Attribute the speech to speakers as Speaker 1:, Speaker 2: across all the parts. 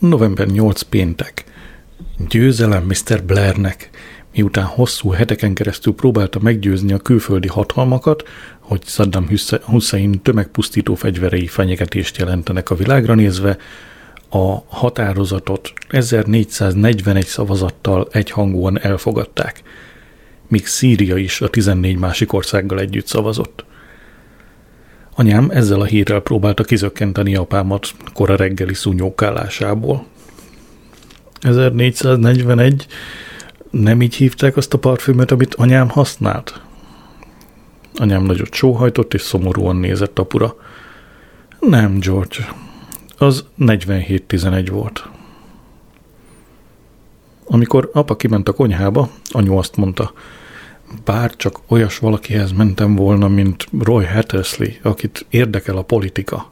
Speaker 1: November 8 péntek. Győzelem Mr. Blairnek, miután hosszú heteken keresztül próbálta meggyőzni a külföldi hatalmakat, hogy Saddam Hussein tömegpusztító fegyverei fenyegetést jelentenek a világra nézve, a határozatot 1441 szavazattal egyhangúan elfogadták, míg Szíria is a 14 másik országgal együtt szavazott. Anyám ezzel a hírrel próbálta kizökkenteni apámat kora reggeli szúnyókálásából. 1441 nem így hívták azt a parfümöt, amit anyám használt? Anyám nagyot sóhajtott, és szomorúan nézett apura. Nem, George. Az 47-11 volt. Amikor apa kiment a konyhába, anyu azt mondta, bár csak olyas valakihez mentem volna, mint Roy Hattersley, akit érdekel a politika.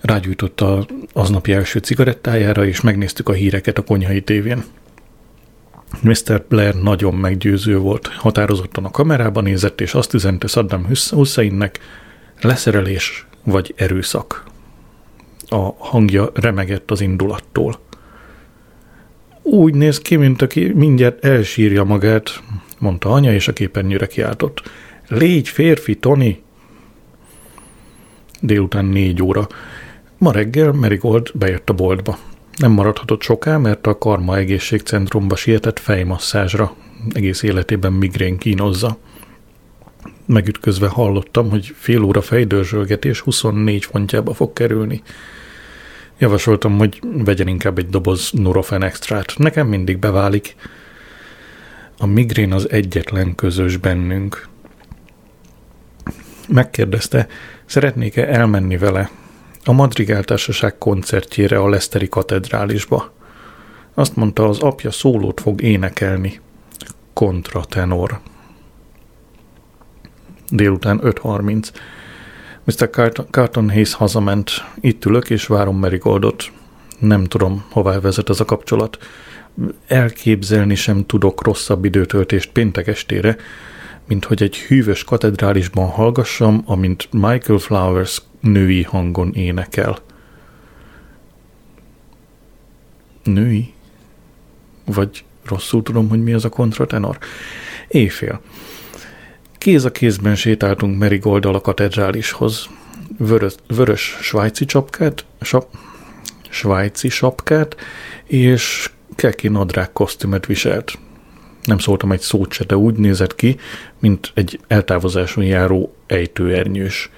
Speaker 1: Rágyújtotta aznapi első cigarettájára, és megnéztük a híreket a konyhai tévén. Mr. Blair nagyon meggyőző volt, határozottan a kamerában nézett, és azt üzente Saddam Husseinnek, leszerelés vagy erőszak. A hangja remegett az indulattól. Úgy néz ki, mint aki mindjárt elsírja magát, mondta anya, és a képernyőre kiáltott. Légy férfi, Tony! Délután négy óra. Ma reggel Merigold bejött a boltba. Nem maradhatott soká, mert a Karma Egészségcentrumba sietett fejmasszázsra. Egész életében migrén kínozza. Megütközve hallottam, hogy fél óra fejdörzsölgetés 24 fontjába fog kerülni. Javasoltam, hogy vegyen inkább egy doboz Nurofen extrát. Nekem mindig beválik. A migrén az egyetlen közös bennünk. Megkérdezte, szeretnék-e elmenni vele a Madrigál Társaság koncertjére a Leszteri katedrálisba. Azt mondta, az apja szólót fog énekelni. Kontratenor. Délután 5.30. Mr. Carton, Carton Hayes hazament. Itt ülök és várom Merigoldot. Nem tudom, hová vezet ez a kapcsolat. Elképzelni sem tudok rosszabb időtöltést péntek estére, mint hogy egy hűvös katedrálisban hallgassam, amint Michael Flowers női hangon énekel. Női? Vagy rosszul tudom, hogy mi az a kontratenor? Éjfél. Kéz a kézben sétáltunk Merigoldal a katedrálishoz. Vörös, vörös svájci csapkát, sap, svájci sapkát és keki nadrág kosztümet viselt. Nem szóltam egy szót se, de úgy nézett ki, mint egy eltávozáson járó ejtőernyős.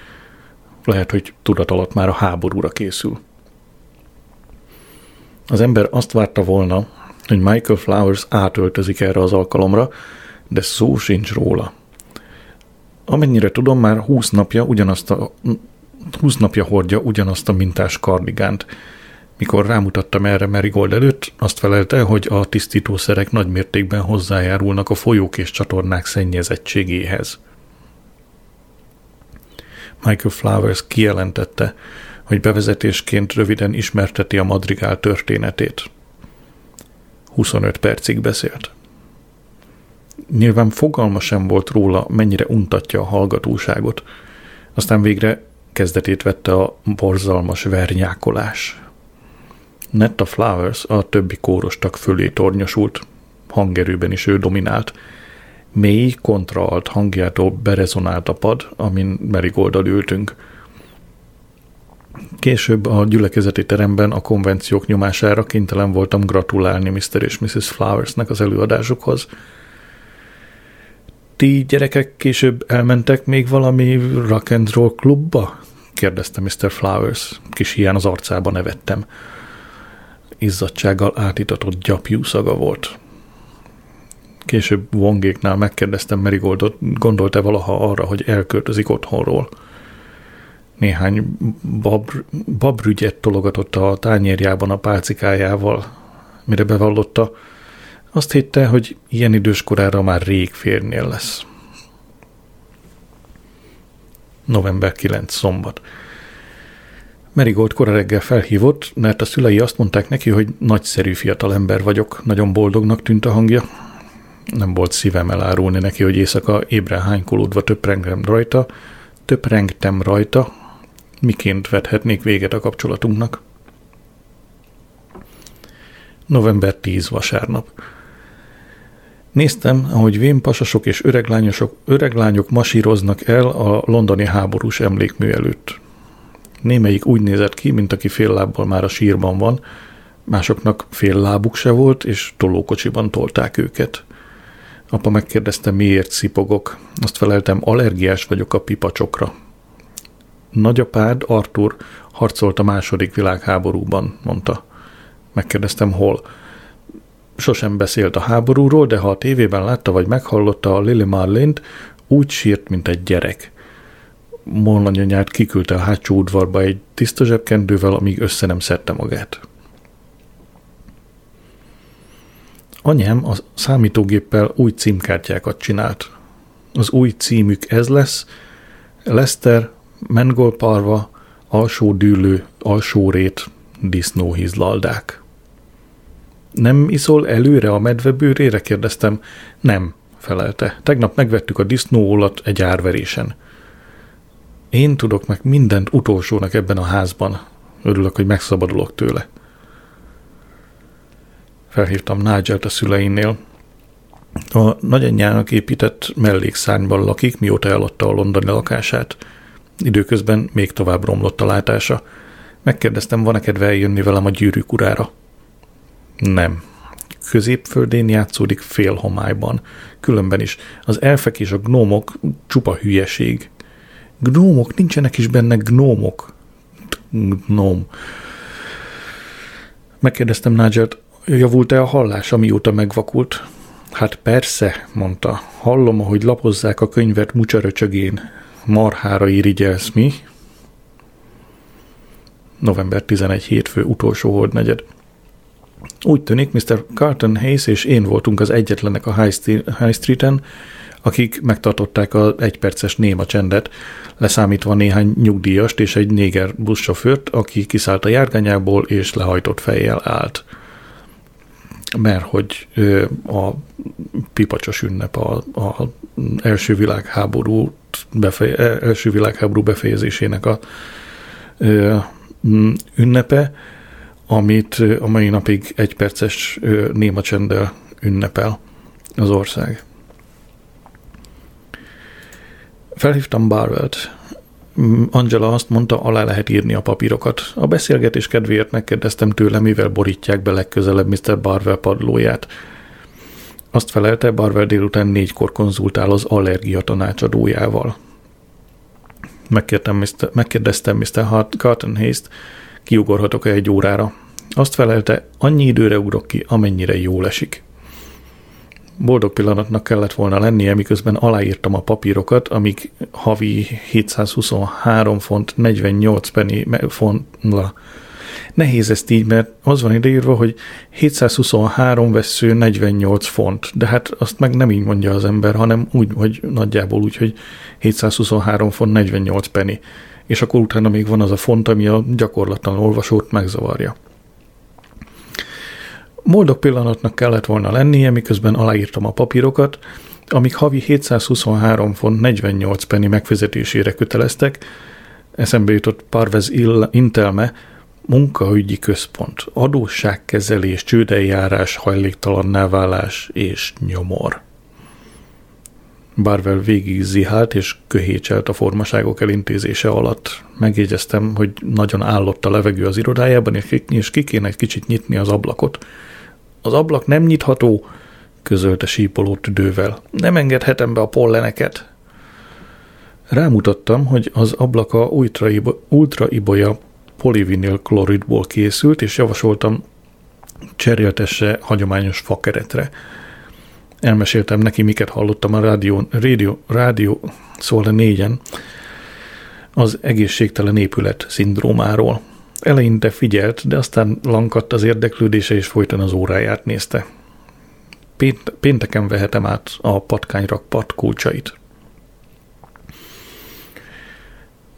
Speaker 1: Lehet, hogy tudat alatt már a háborúra készül. Az ember azt várta volna, hogy Michael Flowers átöltözik erre az alkalomra, de szó sincs róla. Amennyire tudom, már 20 napja ugyanazt a 20 napja hordja ugyanazt a mintás kardigánt. Mikor rámutattam erre Merigold előtt, azt felelte, hogy a tisztítószerek nagymértékben hozzájárulnak a folyók és csatornák szennyezettségéhez. Michael Flowers kijelentette, hogy bevezetésként röviden ismerteti a madrigál történetét. 25 percig beszélt. Nyilván fogalma sem volt róla, mennyire untatja a hallgatóságot. Aztán végre kezdetét vette a borzalmas vernyákolás. Netta Flowers a többi kórostak fölé tornyosult. Hangerőben is ő dominált. Mély, kontraalt hangjától berezonált a pad, amin Merigolddal ültünk. Később a gyülekezeti teremben a konvenciók nyomására kénytelen voltam gratulálni Mr. és Mrs. Flowersnek az előadásukhoz – ti gyerekek később elmentek még valami rock and roll klubba? kérdezte Mr. Flowers. Kis hián az arcába nevettem. Izzadsággal átitatott gyapjú szaga volt. Később Wongéknál megkérdeztem Merigoldot, gondolt-e valaha arra, hogy elköltözik otthonról. Néhány bab, babrügyet tologatott a tányérjában a pálcikájával, mire bevallotta, azt hitte, hogy ilyen idős korára már rég férnél lesz. November 9. szombat. Merigold kora reggel felhívott, mert a szülei azt mondták neki, hogy nagyszerű fiatal ember vagyok, nagyon boldognak tűnt a hangja. Nem volt szívem elárulni neki, hogy éjszaka ébren hánykolódva töprengtem rajta, töprengtem rajta, miként vethetnék véget a kapcsolatunknak. November 10 vasárnap. Néztem, ahogy vénpasasok és öreglányosok, öreglányok masíroznak el a londoni háborús emlékmű előtt. Némelyik úgy nézett ki, mint aki fél lábbal már a sírban van, másoknak fél lábuk se volt, és tolókocsiban tolták őket. Apa megkérdezte, miért szipogok. Azt feleltem, allergiás vagyok a pipacsokra. Nagyapád, Artur, harcolt a második világháborúban, mondta. Megkérdeztem, hol. Sosem beszélt a háborúról, de ha a tévében látta vagy meghallotta a Lily Marlint, úgy sírt, mint egy gyerek. Molnanyanyát kiküldte a hátsó udvarba egy tiszta zsebkendővel, amíg össze nem szedte magát. Anyám a számítógéppel új címkártyákat csinált. Az új címük ez lesz, Lester, Mengolparva, alsó dűlő, alsó rét, disznóhizlaldák. Nem iszol előre a medvebőrére? kérdeztem. Nem, felelte. Tegnap megvettük a disznóolat egy árverésen. Én tudok meg mindent utolsónak ebben a házban. Örülök, hogy megszabadulok tőle. Felhívtam Nigelt a szüleinél. A nagyanyjának épített mellékszárnyban lakik, mióta eladta a londoni lakását. Időközben még tovább romlott a látása. Megkérdeztem, van-e kedve eljönni velem a gyűrűk urára. Nem. Középföldén játszódik félhomályban. Különben is. Az elfek és a gnómok csupa hülyeség. Gnómok? Nincsenek is benne gnómok. Gnóm. Megkérdeztem Nigelt, javult-e a hallás, amióta megvakult? Hát persze, mondta. Hallom, ahogy lapozzák a könyvet mucsaröcsögén. Marhára irigyelsz, mi? November 11 hétfő utolsó holdnegyed. Úgy tűnik, Mr. Carton Hayes és én voltunk az egyetlenek a High Street-en, akik megtartották az egyperces néma csendet, leszámítva néhány nyugdíjast és egy néger buszsofőrt, aki kiszállt a járgányából és lehajtott fejjel állt. Mert hogy a pipacsos ünnep a, a első világháború befeje, első világháború befejezésének a ünnepe, amit a mai napig egy perces néma csenddel ünnepel az ország. Felhívtam Barwell-t. Angela azt mondta, alá lehet írni a papírokat. A beszélgetés kedvéért megkérdeztem tőle, mivel borítják be legközelebb Mr. Barwell padlóját. Azt felelte, Barwell délután négykor konzultál az allergia tanácsadójával. Megkértem Mr. megkérdeztem Mr. Carton Hayes-t, kiugorhatok-e egy órára. Azt felelte, annyi időre ugrok ki, amennyire jól esik. Boldog pillanatnak kellett volna lennie, miközben aláírtam a papírokat, amik havi 723 font 48 penny fontla. Nehéz ezt így, mert az van ideírva, hogy 723 vesző 48 font, de hát azt meg nem így mondja az ember, hanem úgy, hogy nagyjából úgy, hogy 723 font 48 penny. És akkor utána még van az a font, ami a gyakorlatlan olvasót megzavarja. Boldog pillanatnak kellett volna lennie, miközben aláírtam a papírokat, amik havi 723 font 48 penny megfizetésére köteleztek, eszembe jutott Parvez Intelme, munkaügyi központ, adósságkezelés, csődeljárás, hajléktalanná válás és nyomor. Barvel végig zihált és köhécselt a formaságok elintézése alatt. Megjegyeztem, hogy nagyon állott a levegő az irodájában, és ki kéne egy kicsit nyitni az ablakot. Az ablak nem nyitható, közölte sípoló tüdővel. Nem engedhetem be a polleneket. Rámutattam, hogy az ablaka ultraibolya polivinil kloridból készült, és javasoltam cseréltesse hagyományos fakeretre. Elmeséltem neki, miket hallottam a rádió, rádió, rádió szól a négyen, az egészségtelen épület szindrómáról. Eleinte figyelt, de aztán lankadt az érdeklődése, és folyton az óráját nézte. Pént- pénteken vehetem át a patkányrakpat kulcsait.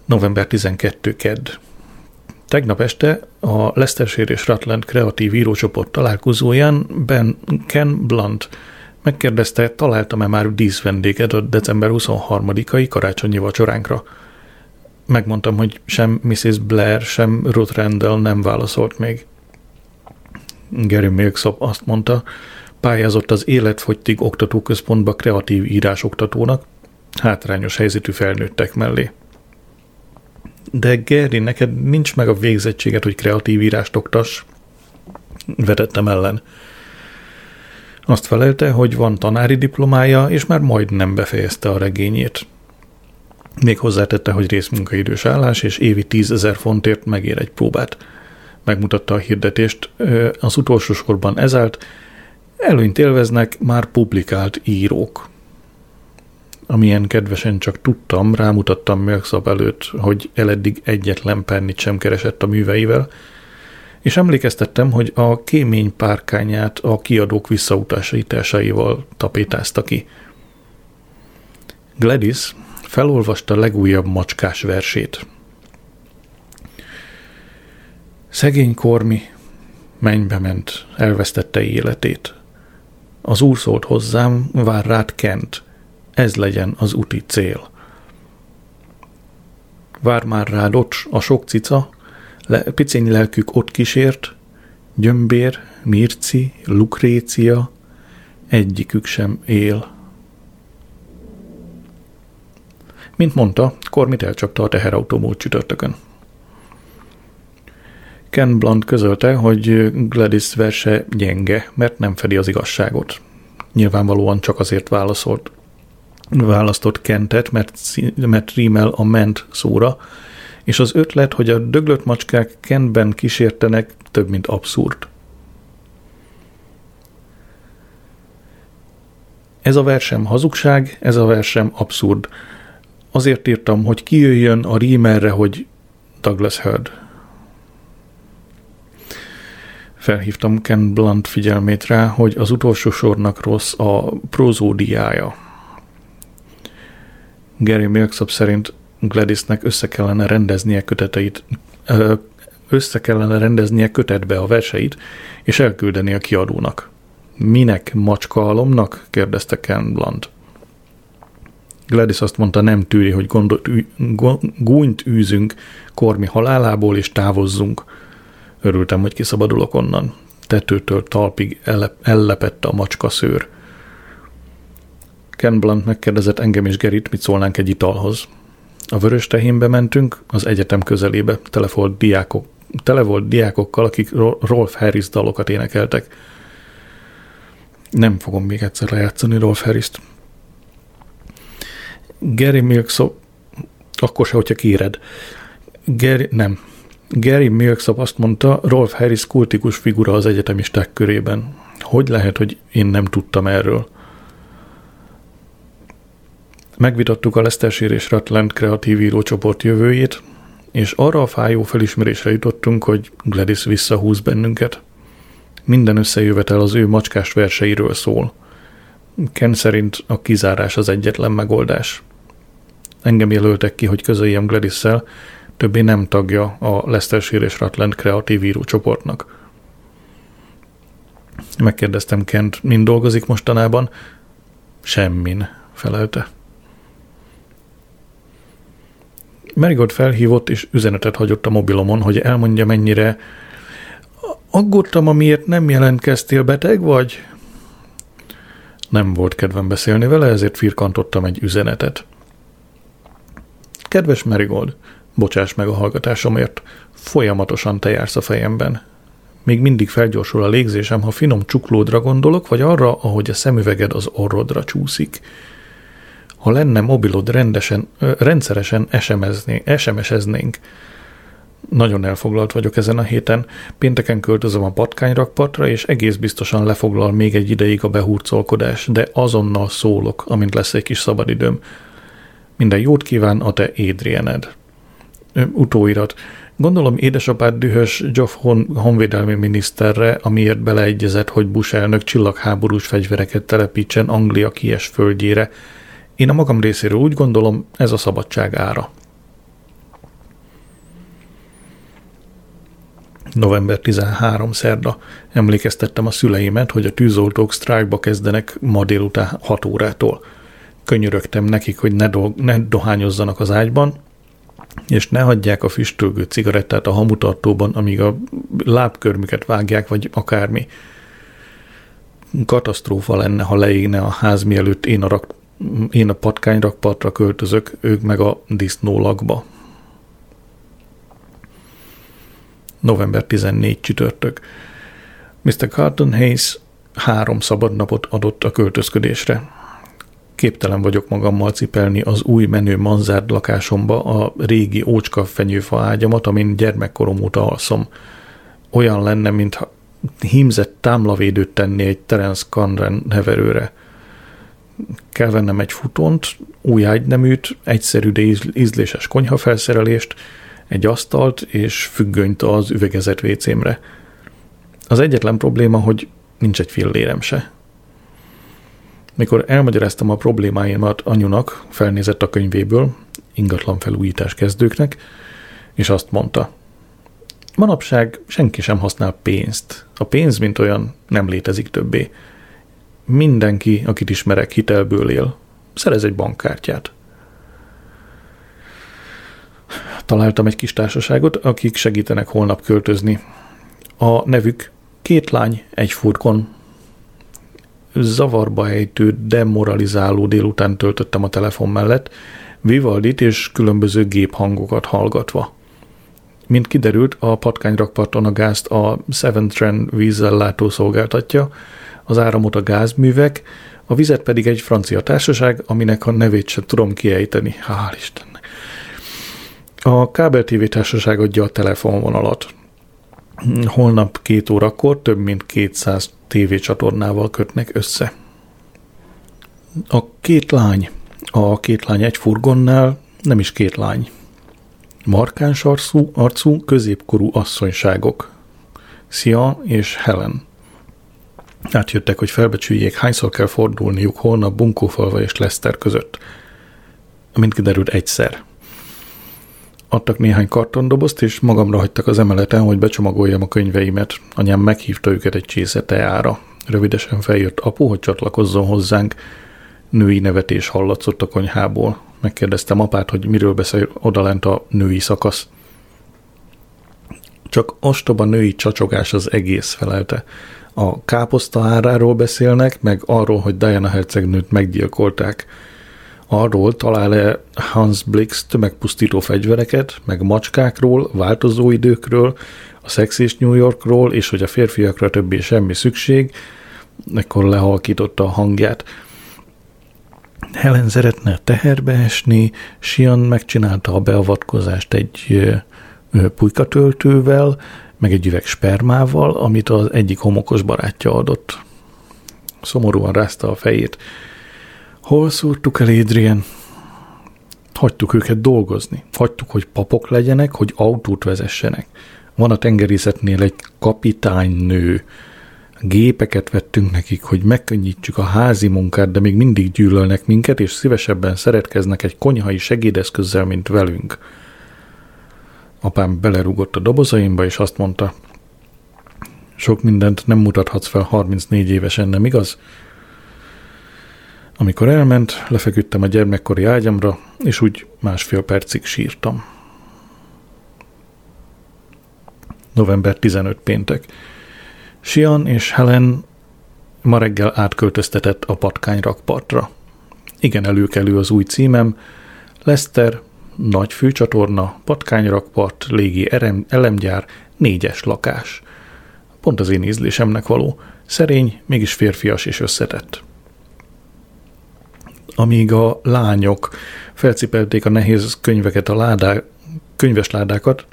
Speaker 1: November 12. kedd. Tegnap este a Leicestershire és Rutland kreatív írócsoport találkozóján Ben Ken Blunt megkérdezte, találtam-e már díszvendéget a december 23-ai karácsonyi vacsoránkra. Megmondtam, hogy sem Mrs. Blair, sem Ruth Randall nem válaszolt még. Gary Milksop azt mondta, pályázott az Életfogytig Oktatóközpontba kreatív írásoktatónak, hátrányos helyzetű felnőttek mellé. De Gary, neked nincs meg a végzettséget, hogy kreatív írást oktass? Vetettem ellen. Azt felelte, hogy van tanári diplomája, és már majdnem befejezte a regényét. Még hozzátette, hogy részmunkaidős állás, és évi tízezer fontért megér egy próbát. Megmutatta a hirdetést, az utolsó sorban ezállt, előnyt élveznek már publikált írók. Amilyen kedvesen csak tudtam, rámutattam Mörkszab előtt, hogy eleddig egyetlen pennit sem keresett a műveivel, és emlékeztettem, hogy a kémény párkányát a kiadók visszautasításaival tapétázta ki. Gladys felolvasta legújabb macskás versét. Szegény Kormi mennybe ment, elvesztette életét. Az úr szólt hozzám, vár rád Kent, ez legyen az úti cél. Vár már rád ott a sok cica, le, picény lelkük ott kísért, Gyömbér, Mirci, Lukrécia, egyikük sem él. Mint mondta, Kormit elcsapta a teherautó múlt csütörtökön. Ken Blunt közölte, hogy Gladys verse gyenge, mert nem fedi az igazságot. Nyilvánvalóan csak azért válaszolt, választott Kentet, mert, mert rímel a ment szóra, és az ötlet, hogy a döglött macskák Kentben kísértenek, több mint abszurd. Ez a versem hazugság, ez a versem abszurd. Azért írtam, hogy kijöjjön a rímerre, hogy Douglas Heard. Felhívtam Ken Blunt figyelmét rá, hogy az utolsó sornak rossz a prozódiája. Gary Milksop szerint Gladysnek össze kellene rendeznie köteteit, össze kellene rendeznie kötetbe a verseit, és elküldeni a kiadónak. Minek macskaalomnak? kérdezte Ken Blunt. Gladys azt mondta, nem tűri, hogy gondot, gúnyt űzünk Kormi halálából, és távozzunk. Örültem, hogy kiszabadulok onnan. Tetőtől talpig ellep, ellepette a macska szőr. Ken Blunt megkérdezett engem és Gerit, mit szólnánk egy italhoz. A vörös tehénbe mentünk, az egyetem közelébe, tele volt, diákok, tele volt diákokkal, akik Rolf Harris dalokat énekeltek. Nem fogom még egyszer lejátszani Rolf Harris-t. Gary Milksop, akkor se, hogyha kéred. Gary, nem. Gary Milksop azt mondta, Rolf Harris kultikus figura az egyetemisták körében. Hogy lehet, hogy én nem tudtam erről? Megvitattuk a Lesztersér és Ratland kreatív írócsoport jövőjét, és arra a fájó felismerésre jutottunk, hogy Gladys visszahúz bennünket. Minden összejövetel az ő macskás verseiről szól. Ken szerint a kizárás az egyetlen megoldás. Engem jelöltek ki, hogy közöljem gladys többé nem tagja a Lesztersér és Ratland kreatív írócsoportnak. Megkérdeztem Kent, mind dolgozik mostanában? Semmin, felelte. Marigold felhívott és üzenetet hagyott a mobilomon, hogy elmondja mennyire aggódtam, amiért nem jelentkeztél, beteg vagy? Nem volt kedvem beszélni vele, ezért firkantottam egy üzenetet. Kedves Marigold, bocsáss meg a hallgatásomért, folyamatosan te jársz a fejemben. Még mindig felgyorsul a légzésem, ha finom csuklódra gondolok, vagy arra, ahogy a szemüveged az orrodra csúszik ha lenne mobilod rendesen, rendszeresen SMS-eznénk. Nagyon elfoglalt vagyok ezen a héten. Pénteken költözöm a patkányrakpartra, és egész biztosan lefoglal még egy ideig a behurcolkodás, de azonnal szólok, amint lesz egy kis szabadidőm. Minden jót kíván a te Adrianed. Utóirat. Gondolom édesapád dühös Geoff Hon- honvédelmi miniszterre, amiért beleegyezett, hogy Bush elnök csillagháborús fegyvereket telepítsen Anglia kies földjére, én a magam részéről úgy gondolom, ez a szabadság ára. November 13. szerda. Emlékeztettem a szüleimet, hogy a tűzoltók sztrájkba kezdenek ma délután 6 órától. Könyörögtem nekik, hogy ne, do- ne dohányozzanak az ágyban, és ne hagyják a füstölgő cigarettát a hamutartóban, amíg a lábkörmüket vágják, vagy akármi. Katasztrófa lenne, ha leégne a ház, mielőtt én a, rak, én a patkányrakpartra költözök, ők meg a disznólakba. November 14 csütörtök. Mr. Carton Hayes három szabad napot adott a költözködésre. Képtelen vagyok magammal cipelni az új menő manzárd lakásomba a régi ócska fenyőfa ágyamat, amin gyermekkorom óta alszom. Olyan lenne, mintha hímzett támlavédőt tenni egy Terence Conran heverőre. Kell vennem egy futont, új ágyneműt, egyszerű, de ízléses konyhafelszerelést, egy asztalt és függönyt az üvegezett vécémre. Az egyetlen probléma, hogy nincs egy fillérem se. Mikor elmagyaráztam a problémáimat anyunak, felnézett a könyvéből, ingatlan felújítás kezdőknek, és azt mondta, manapság senki sem használ pénzt. A pénz, mint olyan, nem létezik többé. Mindenki, akit ismerek, hitelből él. Szerez egy bankkártyát. Találtam egy kis társaságot, akik segítenek holnap költözni. A nevük Két lány, egy furkon. Zavarba ejtő, demoralizáló délután töltöttem a telefon mellett, Vivaldit és különböző géphangokat hallgatva. Mint kiderült, a patkányrakparton a gázt a Seven Trend vízellátó szolgáltatja, az áramot a gázművek, a vizet pedig egy francia társaság, aminek a nevét sem tudom kiejteni. Hál' Istennek. A kábel TV társaság adja a telefonvonalat holnap két órakor több mint 200 tévécsatornával kötnek össze. A két lány, a két lány egy furgonnál nem is két lány. Markáns arcú, arcú középkorú asszonyságok. Szia és Helen. Átjöttek, hogy felbecsüljék, hányszor kell fordulniuk holnap Bunkófalva és Leszter között. Amint kiderült egyszer – adtak néhány kartondobozt, és magamra hagytak az emeleten, hogy becsomagoljam a könyveimet. Anyám meghívta őket egy csésze teára. Rövidesen feljött apu, hogy csatlakozzon hozzánk. Női nevetés hallatszott a konyhából. Megkérdeztem apát, hogy miről beszél odalent a női szakasz. Csak ostoba női csacsogás az egész felelte. A káposzta áráról beszélnek, meg arról, hogy Diana hercegnőt meggyilkolták – arról talál-e Hans Blix tömegpusztító fegyvereket, meg macskákról, változó időkről, a szex és New Yorkról, és hogy a férfiakra többé semmi szükség, ekkor lehalkította a hangját. Helen szeretne teherbe esni, Sian megcsinálta a beavatkozást egy pulykatöltővel, meg egy üveg spermával, amit az egyik homokos barátja adott. Szomorúan rázta a fejét. Hol szúrtuk el Adrian? Hagytuk őket dolgozni. Hagytuk, hogy papok legyenek, hogy autót vezessenek. Van a tengerészetnél egy kapitánynő. Gépeket vettünk nekik, hogy megkönnyítsük a házi munkát, de még mindig gyűlölnek minket, és szívesebben szeretkeznek egy konyhai segédeszközzel, mint velünk. Apám belerúgott a dobozaimba, és azt mondta, sok mindent nem mutathatsz fel 34 évesen, nem igaz? Amikor elment, lefeküdtem a gyermekkori ágyamra, és úgy másfél percig sírtam. November 15 péntek. Sian és Helen ma reggel átköltöztetett a patkányrakpartra. Igen előkelő az új címem, Lester, nagy főcsatorna, patkányrakpart, légi elemgyár, négyes lakás. Pont az én ízlésemnek való, szerény, mégis férfias és összetett amíg a lányok felcipelték a nehéz könyveket, a ládá, könyves ládákat,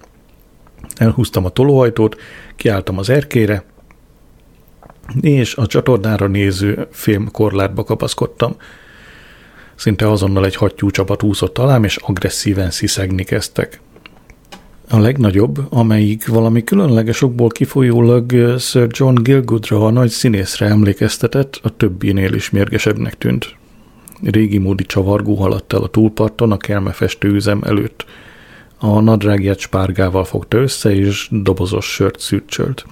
Speaker 1: elhúztam a tolóajtót, kiálltam az erkére, és a csatornára néző film korlátba kapaszkodtam. Szinte azonnal egy hattyú csapat úszott alám, és agresszíven sziszegni kezdtek. A legnagyobb, amelyik valami különleges okból kifolyólag Sir John Gilgoodra, a nagy színészre emlékeztetett, a többinél is mérgesebbnek tűnt régi módi csavargó haladt el a túlparton a kelmefestő üzem előtt. A nadrágját spárgával fogta össze, és dobozos sört szürcsölt.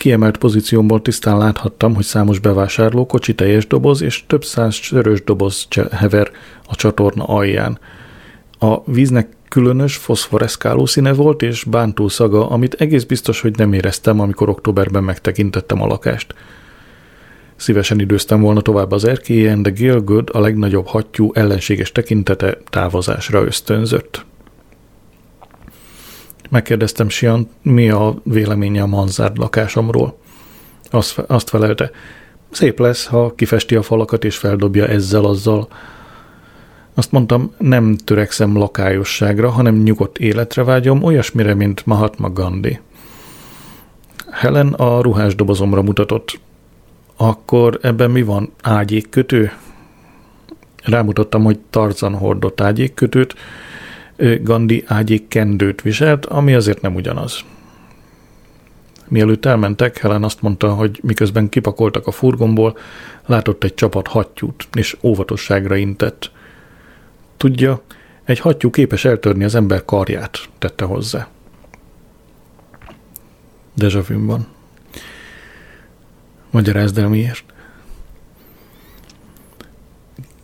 Speaker 1: Kiemelt pozíciómból tisztán láthattam, hogy számos bevásárló kocsi teljes doboz és több száz sörös doboz hever a csatorna alján. A víznek különös foszforeszkáló színe volt és bántó szaga, amit egész biztos, hogy nem éreztem, amikor októberben megtekintettem a lakást. Szívesen időztem volna tovább az erkélyen, de Gilgood a legnagyobb hattyú ellenséges tekintete távozásra ösztönzött. Megkérdeztem Sian, mi a véleménye a manzárd lakásomról. Azt, azt felelte, szép lesz, ha kifesti a falakat és feldobja ezzel-azzal. Azt mondtam, nem törekszem lakályosságra, hanem nyugodt életre vágyom, olyasmire, mint Mahatma Gandhi. Helen a ruhás dobozomra mutatott. Akkor ebben mi van? Ágyékkötő? Rámutattam, hogy Tarzan hordott ágyékkötőt, Gandhi ágyék kendőt viselt, ami azért nem ugyanaz. Mielőtt elmentek, Helen azt mondta, hogy miközben kipakoltak a furgomból, látott egy csapat hattyút, és óvatosságra intett. Tudja, egy hattyú képes eltörni az ember karját, tette hozzá. Dejavűn van. Magyarázd el miért.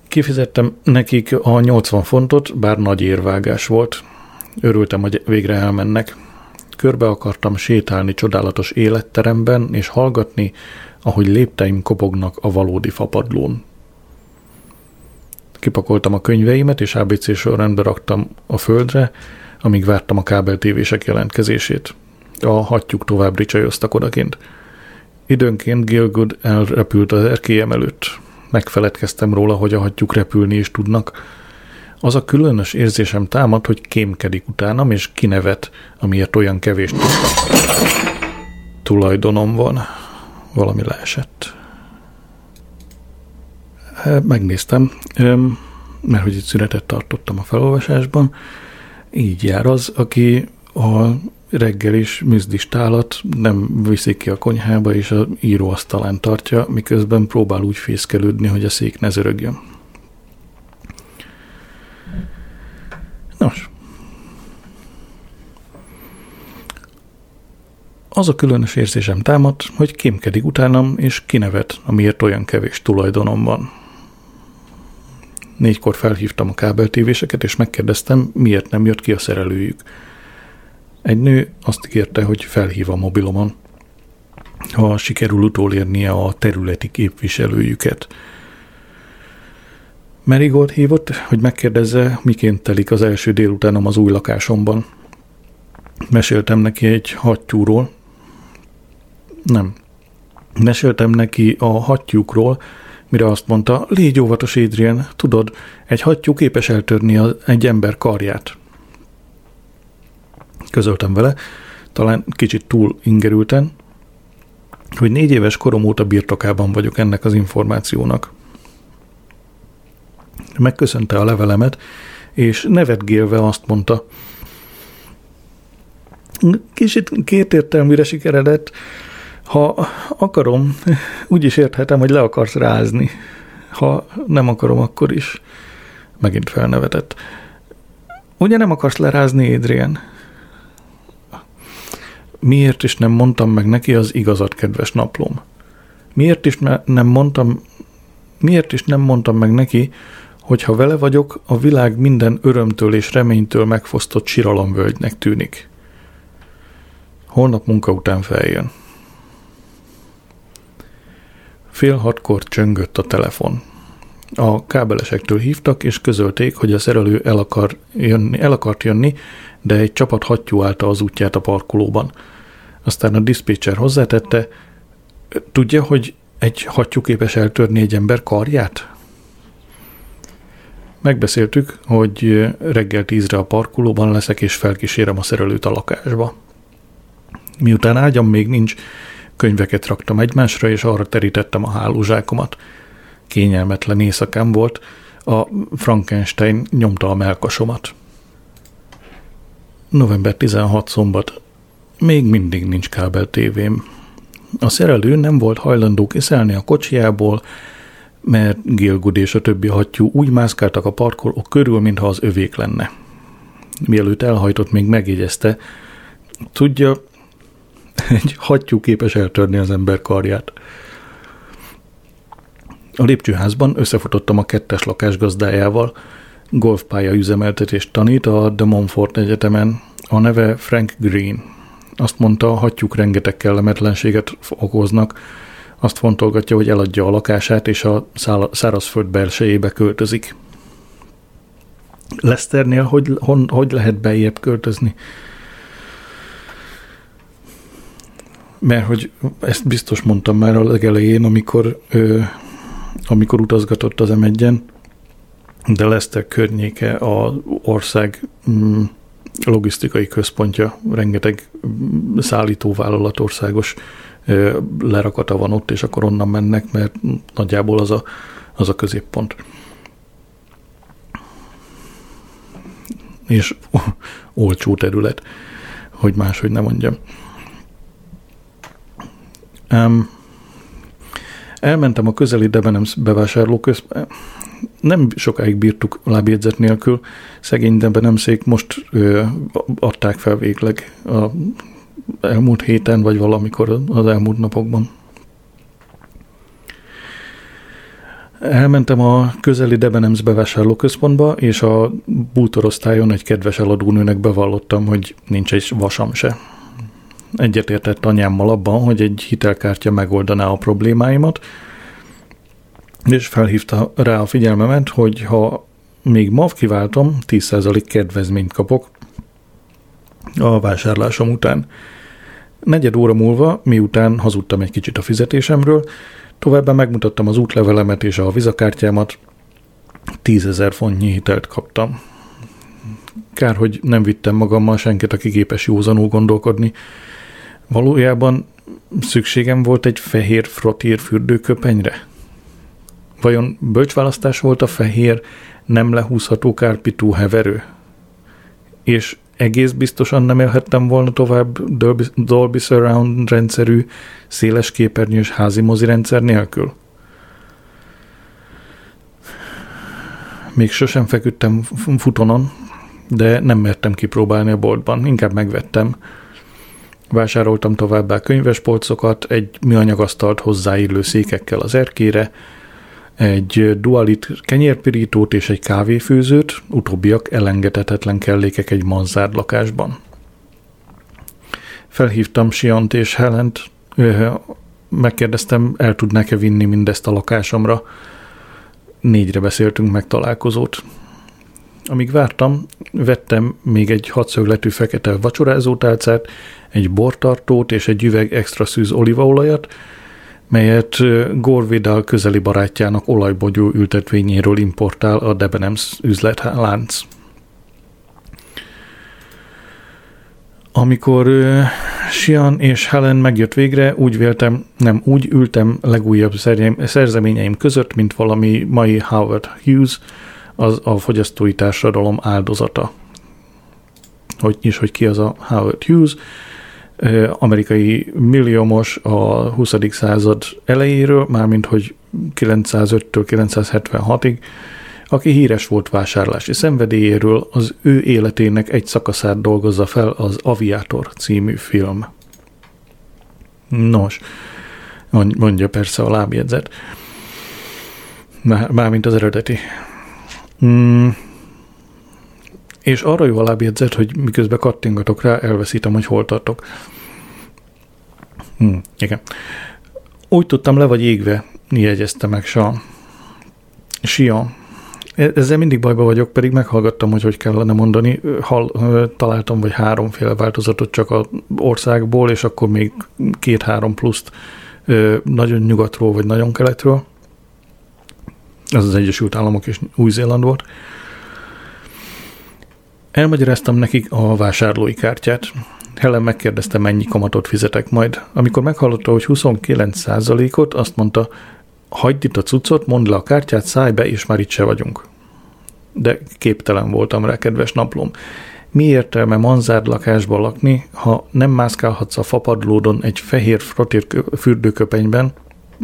Speaker 1: Kifizettem nekik a 80 fontot, bár nagy érvágás volt. Örültem, hogy végre elmennek. Körbe akartam sétálni csodálatos életteremben, és hallgatni, ahogy lépteim kopognak a valódi fapadlón. Kipakoltam a könyveimet, és ABC sorrendbe raktam a földre, amíg vártam a kábeltévések jelentkezését. A hattyúk tovább ricsajoztak odakint. Időnként Gilgood elrepült az erkélyem előtt. Megfeledkeztem róla, hogy a hattyúk repülni is tudnak. Az a különös érzésem támad, hogy kémkedik utánam, és kinevet, amiért olyan kevés tulajdonom van. Valami leesett. Megnéztem, mert hogy itt szünetet tartottam a felolvasásban. Így jár az, aki a reggel is műzdistálat nem viszik ki a konyhába, és a íróasztalán tartja, miközben próbál úgy fészkelődni, hogy a szék ne zörögjön. Nos. Az a különös érzésem támad, hogy kémkedik utánam, és kinevet, amiért olyan kevés tulajdonom van. Négykor felhívtam a kábeltévéseket, és megkérdeztem, miért nem jött ki a szerelőjük. Egy nő azt kérte, hogy felhív a mobilomon, ha sikerül utolérnie a területi képviselőjüket. Merigold hívott, hogy megkérdezze, miként telik az első délutánom az új lakásomban. Meséltem neki egy hattyúról. Nem. Meséltem neki a hattyúkról, mire azt mondta, légy óvatos, Adrian, tudod, egy hattyú képes eltörni egy ember karját közöltem vele, talán kicsit túl ingerülten, hogy négy éves korom óta birtokában vagyok ennek az információnak. Megköszönte a levelemet, és nevetgélve azt mondta, kicsit kétértelműre sikeredett, ha akarom, úgy is érthetem, hogy le akarsz rázni. Ha nem akarom, akkor is. Megint felnevetett. Ugye nem akarsz lerázni, Adrian? Miért is nem mondtam meg neki az igazat, kedves naplóm? Miért is nem mondtam, miért is nem mondtam meg neki, hogy ha vele vagyok, a világ minden örömtől és reménytől megfosztott siralomvölgynek tűnik. Holnap munka után feljön. Fél hatkor csöngött a telefon. A kábelesektől hívtak, és közölték, hogy a szerelő el, akar jönni, el akart jönni, de egy csapat hattyú állta az útját a parkolóban – aztán a diszpécser hozzátette, tudja, hogy egy hattyú képes eltörni egy ember karját? Megbeszéltük, hogy reggel tízre a parkolóban leszek, és felkísérem a szerelőt a lakásba. Miután ágyam még nincs, könyveket raktam egymásra, és arra terítettem a hálózsákomat. Kényelmetlen éjszakám volt, a Frankenstein nyomta a melkasomat. November 16 szombat még mindig nincs kábel tévém. A szerelő nem volt hajlandó kiszállni a kocsiából, mert Gilgud és a többi hattyú úgy mászkáltak a parkolók körül, mintha az övék lenne. Mielőtt elhajtott, még megjegyezte, tudja, egy hattyú képes eltörni az ember karját. A lépcsőházban összefutottam a kettes lakás gazdájával, golfpálya üzemeltetést tanít a De Montfort Egyetemen. A neve Frank Green. Azt mondta, hatjuk rengeteg kellemetlenséget okoznak, azt fontolgatja, hogy eladja a lakását, és a szárazföld belsejébe költözik. Leszternél hogy, hon, hogy lehet bejebb költözni? Mert hogy ezt biztos mondtam már a legelején, amikor, ö, amikor utazgatott az m de Leszter környéke a ország mm, logisztikai központja, rengeteg mm, szállítóvállalat országos lerakata van ott, és akkor onnan mennek, mert nagyjából az a, az a középpont. És olcsó terület, hogy máshogy nem mondjam. Um, elmentem a közeli Debenhams bevásárlóközbe. Nem sokáig bírtuk lábjegyzet nélkül. Szegény Debenhamszék most ö, adták fel végleg a elmúlt héten, vagy valamikor az elmúlt napokban. Elmentem a közeli Debenhams bevásárlóközpontba, és a bútorosztályon egy kedves eladónőnek bevallottam, hogy nincs egy vasam se egyetértett anyámmal abban, hogy egy hitelkártya megoldaná a problémáimat, és felhívta rá a figyelmemet, hogy ha még MAV kiváltom, 10% kedvezményt kapok a vásárlásom után. Negyed óra múlva, miután hazudtam egy kicsit a fizetésemről, továbbá megmutattam az útlevelemet és a vizakártyámat, 10 fontnyi hitelt kaptam. Kár, hogy nem vittem magammal senkit, aki képes józanul gondolkodni, Valójában szükségem volt egy fehér frotír fürdőköpenyre? Vajon bölcsválasztás volt a fehér, nem lehúzható kárpitú heverő? És egész biztosan nem élhettem volna tovább Dolby, Dolby Surround rendszerű, széles képernyős házi mozi rendszer nélkül? Még sosem feküdtem futonon, de nem mertem kipróbálni a boltban, inkább megvettem – Vásároltam továbbá könyvespolcokat, egy műanyagasztalt hozzáillő székekkel az erkére, egy dualit kenyérpirítót és egy kávéfőzőt, utóbbiak elengedhetetlen kellékek egy manzárd lakásban. Felhívtam Siant és Helent, megkérdeztem, el tudnák-e vinni mindezt a lakásomra. Négyre beszéltünk meg találkozót. Amíg vártam, vettem még egy hatszögletű fekete vacsorázótálcát, egy bortartót és egy üveg extra szűz olívaolajat, melyet Gorvidal közeli barátjának olajbogyó ültetvényéről importál a Debenhams üzletlánc. Amikor Sian és Helen megjött végre, úgy véltem, nem úgy ültem legújabb szerzeményeim között, mint valami mai Howard Hughes, az a fogyasztói társadalom áldozata. Hogy is, hogy ki az a Howard Hughes, amerikai milliómos a 20. század elejéről, mármint hogy 905-től 976-ig, aki híres volt vásárlási szenvedélyéről, az ő életének egy szakaszát dolgozza fel az Aviator című film. Nos, mondja persze a lábjegyzet. Mármint az eredeti. Mm. És arra jó a lábjegyzet, hogy miközben kattingatok rá, elveszítem, hogy hol tartok. Hmm, igen. Úgy tudtam, le vagy égve, jegyezte meg Sa. Sia. E, ezzel mindig bajba vagyok, pedig meghallgattam, hogy hogy kellene mondani. Hall, találtam vagy háromféle változatot csak a országból, és akkor még két-három pluszt nagyon nyugatról vagy nagyon keletről ez az Egyesült Államok és Új-Zéland volt. Elmagyaráztam nekik a vásárlói kártyát. Helen megkérdezte, mennyi kamatot fizetek majd. Amikor meghallotta, hogy 29%-ot, azt mondta, hagyd itt a cuccot, mondd le a kártyát, szállj be, és már itt se vagyunk. De képtelen voltam rá, kedves naplom. Mi értelme manzárd lakásban lakni, ha nem mászkálhatsz a fapadlódon egy fehér frotír fürdőköpenyben,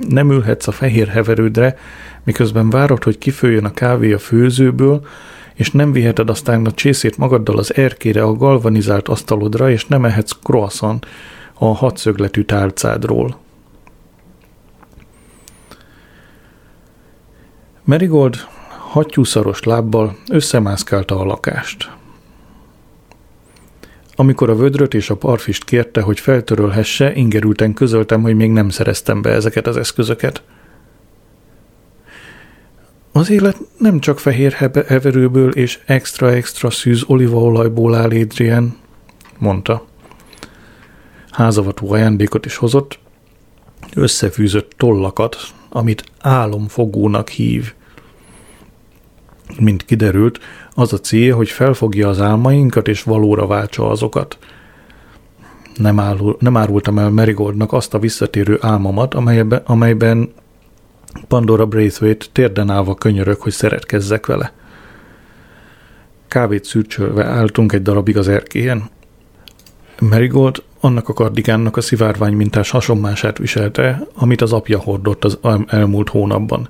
Speaker 1: nem ülhetsz a fehér heverődre, miközben várod, hogy kifőjön a kávé a főzőből, és nem viheted aztán a csészét magaddal az erkére a galvanizált asztalodra, és nem ehetsz croissant a hatszögletű tálcádról. Marigold Hattyúszaros lábbal összemászkálta a lakást. Amikor a vödröt és a parfist kérte, hogy feltörölhesse, ingerülten közöltem, hogy még nem szereztem be ezeket az eszközöket. Az élet nem csak fehér heverőből és extra-extra szűz olívaolajból áll, Adrian, mondta. Házavatú ajándékot is hozott, összefűzött tollakat, amit álomfogónak hív. Mint kiderült, az a cél, hogy felfogja az álmainkat és valóra váltsa azokat. Nem, állul, nem árultam el Marigoldnak azt a visszatérő álmomat, amelyben, amelyben Pandora Braithwaite térden állva könyörög, hogy szeretkezzek vele. Kávét szürcsölve álltunk egy darabig az erkélyen. Marigold annak a kardigánnak a szivárvány mintás hasonmását viselte, amit az apja hordott az elmúlt hónapban.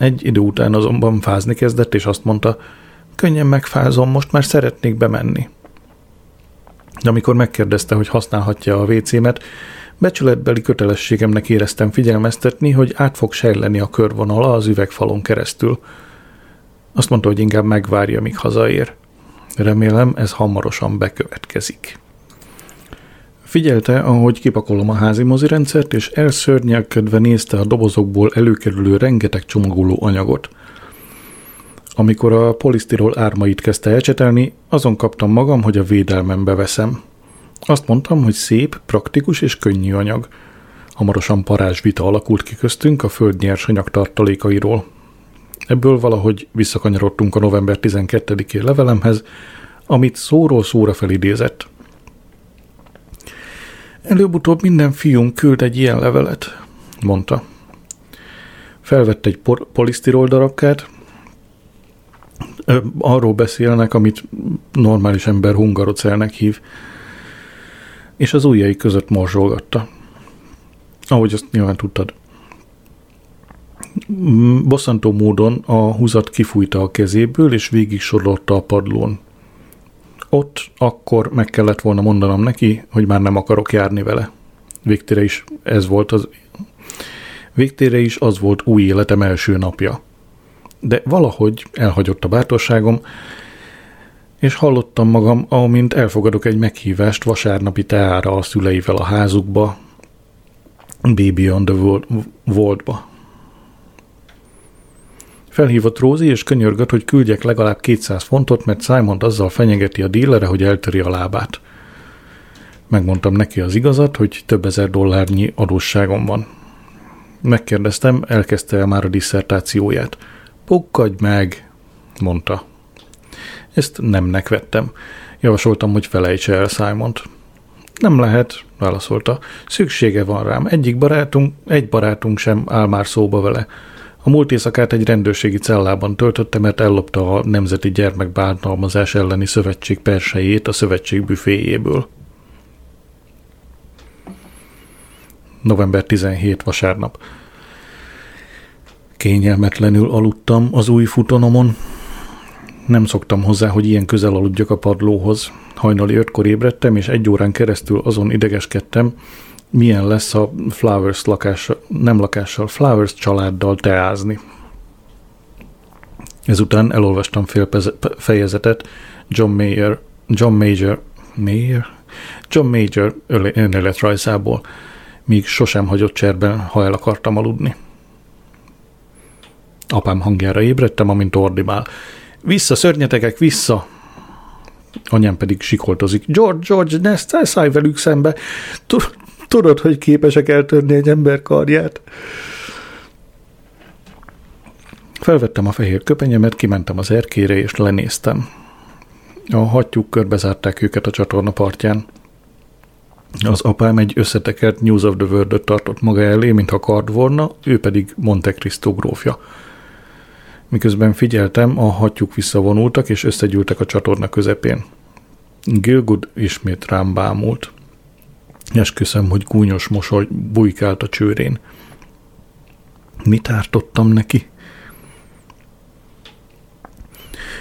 Speaker 1: Egy idő után azonban fázni kezdett, és azt mondta, könnyen megfázom, most már szeretnék bemenni. De amikor megkérdezte, hogy használhatja a WC-met, becsületbeli kötelességemnek éreztem figyelmeztetni, hogy át fog sejleni a körvonala az üvegfalon keresztül. Azt mondta, hogy inkább megvárja, míg hazaér. Remélem, ez hamarosan bekövetkezik. Figyelte, ahogy kipakolom a házi mozirendszert, és elszörnyelkedve nézte a dobozokból előkerülő rengeteg csomagoló anyagot. Amikor a polisztirol ármait kezdte elcsetelni, azon kaptam magam, hogy a védelmembe veszem. Azt mondtam, hogy szép, praktikus és könnyű anyag. Hamarosan parázs vita alakult ki köztünk a föld nyersanyag tartalékairól. Ebből valahogy visszakanyarodtunk a november 12-i levelemhez, amit szóról szóra felidézett. Előbb-utóbb minden fiúm küld egy ilyen levelet, mondta. Felvett egy por- polisztirol darabkát, arról beszélnek, amit normális ember hungarocelnek hív, és az ujjai között morzsolgatta. Ahogy azt nyilván tudtad. Bosszantó módon a húzat kifújta a kezéből, és végig sorolta a padlón. Ott akkor meg kellett volna mondanom neki, hogy már nem akarok járni vele. Végtére is ez volt az végtére is az volt új életem első napja. De valahogy elhagyott a bátorságom, és hallottam magam, amint elfogadok egy meghívást vasárnapi teára a szüleivel a házukba, Baby on the World-ba. Felhívott Rózi, és könyörgött, hogy küldjek legalább 200 fontot, mert Simon azzal fenyegeti a dílere, hogy eltöri a lábát. Megmondtam neki az igazat, hogy több ezer dollárnyi adósságom van. Megkérdeztem, elkezdte el már a disszertációját. Pukkadj meg, mondta. Ezt nemnek vettem. Javasoltam, hogy felejtse el Simont. Nem lehet, válaszolta. Szüksége van rám. Egyik barátunk, egy barátunk sem áll már szóba vele. A múlt éjszakát egy rendőrségi cellában töltötte, mert ellopta a Nemzeti Gyermekbántalmazás elleni szövetség persejét a szövetség büféjéből. November 17 vasárnap. Kényelmetlenül aludtam az új futonomon. Nem szoktam hozzá, hogy ilyen közel aludjak a padlóhoz. Hajnali ötkor ébredtem, és egy órán keresztül azon idegeskedtem, milyen lesz a Flowers lakással, nem lakással, Flowers családdal teázni. Ezután elolvastam fél fejezetet John Mayer, John Major, Mayer? John Major önéletrajzából, míg sosem hagyott cserben, ha el akartam aludni. Apám hangjára ébredtem, amint ordibál. Vissza, szörnyetegek, vissza! Anyám pedig sikoltozik. George, George, ne szállj velük szembe. Tudod, hogy képesek eltörni egy ember karját? Felvettem a fehér köpenyemet, kimentem az erkére, és lenéztem. A hattyúk körbezárták őket a csatorna partján. Az apám egy összetekert News of the world tartott maga elé, mintha kard volna, ő pedig Monte Cristo grófja. Miközben figyeltem, a hattyúk visszavonultak, és összegyűltek a csatorna közepén. Gilgud ismét rám bámult. Esküszöm, hogy gúnyos mosoly bujkált a csőrén. Mit ártottam neki?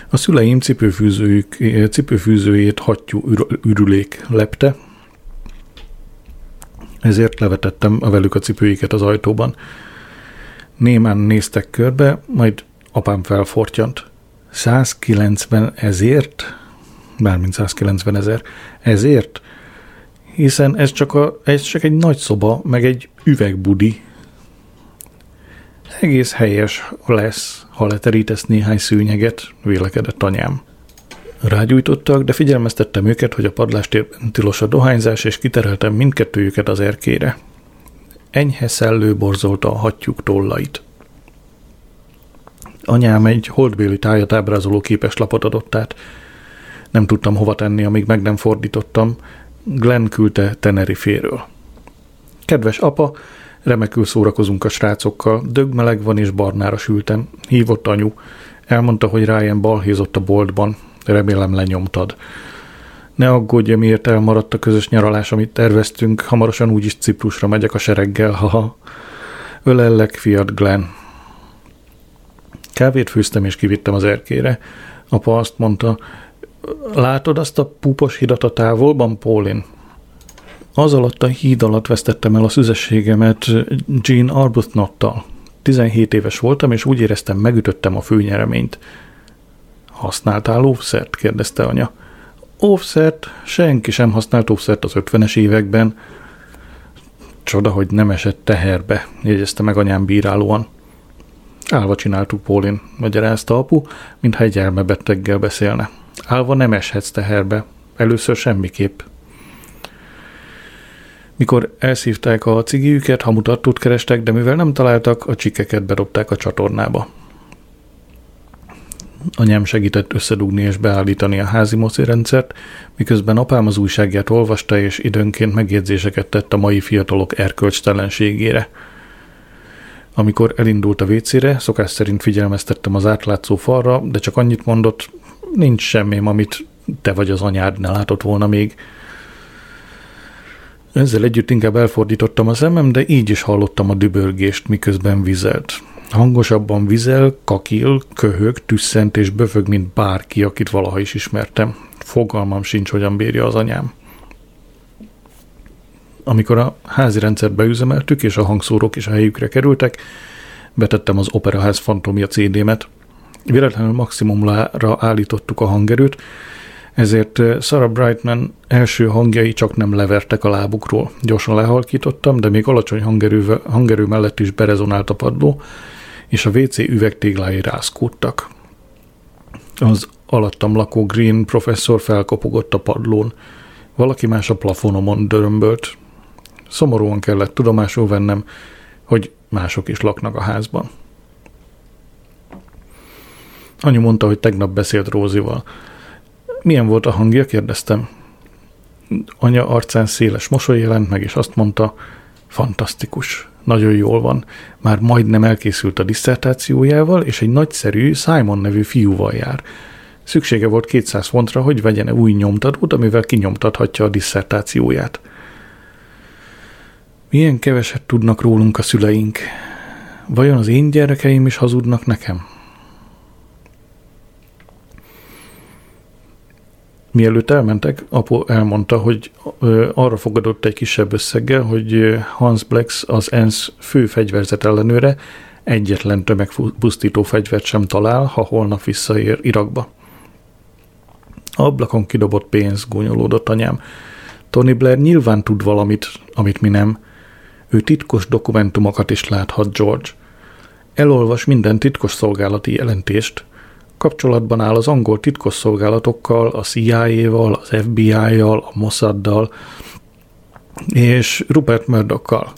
Speaker 1: A szüleim cipőfűzőjük, cipőfűzőjét hattyú ürülék lepte, ezért levetettem a velük a cipőiket az ajtóban. Némán néztek körbe, majd Apám felfortyant. 190 ezért? Mármint 190 ezer. Ezért? Hiszen ez csak, a, ez csak egy nagy szoba, meg egy üvegbudi. Egész helyes lesz, ha leterítesz néhány szőnyeget, vélekedett anyám. Rágyújtottak, de figyelmeztettem őket, hogy a padlástérben tilos a dohányzás, és kitereltem mindkettőjüket az erkére. Enyhe szellő borzolta a hattyúk tollait. Anyám egy holdbéli tájat ábrázoló lapot adott át. Nem tudtam hova tenni, amíg meg nem fordítottam. Glenn küldte Tenerife-ről. Kedves apa, remekül szórakozunk a srácokkal, dögmeleg van és barnára sültem. Hívott anyu. Elmondta, hogy Ryan balhézott a boltban. Remélem lenyomtad. Ne aggódj, miért elmaradt a közös nyaralás, amit terveztünk. Hamarosan úgyis Ciprusra megyek a sereggel, haha. Ölellek, fiat Glenn. Kávét főztem és kivittem az erkére. Apa azt mondta, látod azt a púpos hidat a távolban, Paulin? Az alatt a híd alatt vesztettem el a szüzességemet Jean Arbuthnottal. 17 éves voltam, és úgy éreztem, megütöttem a főnyereményt. Használtál óvszert? kérdezte anya. Óvszert? Senki sem használt óvszert az 50-es években. Csoda, hogy nem esett teherbe, jegyezte meg anyám bírálóan. Álva csináltuk, Pólin, magyarázta apu, mintha egy elmebeteggel beszélne. Álva nem eshetsz teherbe. Először semmiképp. Mikor elszívták a cigiüket, hamutartót kerestek, de mivel nem találtak, a csikeket bedobták a csatornába. Anyám segített összedugni és beállítani a házi rendszert, miközben apám az újságját olvasta és időnként megjegyzéseket tett a mai fiatalok erkölcstelenségére – amikor elindult a vécére, szokás szerint figyelmeztettem az átlátszó falra, de csak annyit mondott, nincs semmi, amit te vagy az anyád ne látott volna még. Ezzel együtt inkább elfordítottam a szemem, de így is hallottam a dübörgést, miközben vizelt. Hangosabban vizel, kakil, köhög, tüsszent és böfög, mint bárki, akit valaha is ismertem. Fogalmam sincs, hogyan bírja az anyám. Amikor a házi rendszert beüzemeltük, és a hangszórók is a helyükre kerültek, betettem az Operaház Fantomia CD-met. Véletlenül maximumra állítottuk a hangerőt, ezért eh, Sarah Brightman első hangjai csak nem levertek a lábukról. Gyorsan lehalkítottam, de még alacsony hangerő, hangerő mellett is berezonált a padló, és a WC üvegtéglái rászkódtak. Az alattam lakó Green professzor felkopogott a padlón. Valaki más a plafonomon dörömbölt. Szomorúan kellett tudomásul vennem, hogy mások is laknak a házban. Anyu mondta, hogy tegnap beszélt Rózival. Milyen volt a hangja? kérdeztem. Anya arcán széles mosoly jelent meg, és azt mondta, fantasztikus, nagyon jól van. Már majdnem elkészült a diszertációjával, és egy nagyszerű Simon nevű fiúval jár. Szüksége volt 200 fontra, hogy vegyen új nyomtatót, amivel kinyomtathatja a diszertációját. Milyen keveset tudnak rólunk a szüleink. Vajon az én gyerekeim is hazudnak nekem? Mielőtt elmentek, apu elmondta, hogy arra fogadott egy kisebb összeggel, hogy Hans Blacks az ENSZ fő fegyverzet ellenőre egyetlen tömegpusztító fegyvert sem talál, ha holnap visszaér Irakba. Ablakon kidobott pénz, gúnyolódott anyám. Tony Blair nyilván tud valamit, amit mi nem. Ő titkos dokumentumokat is láthat, George. Elolvas minden titkos szolgálati jelentést. Kapcsolatban áll az angol titkos szolgálatokkal, a CIA-val, az FBI-jal, a Mossaddal és Rupert Murdoch-kal.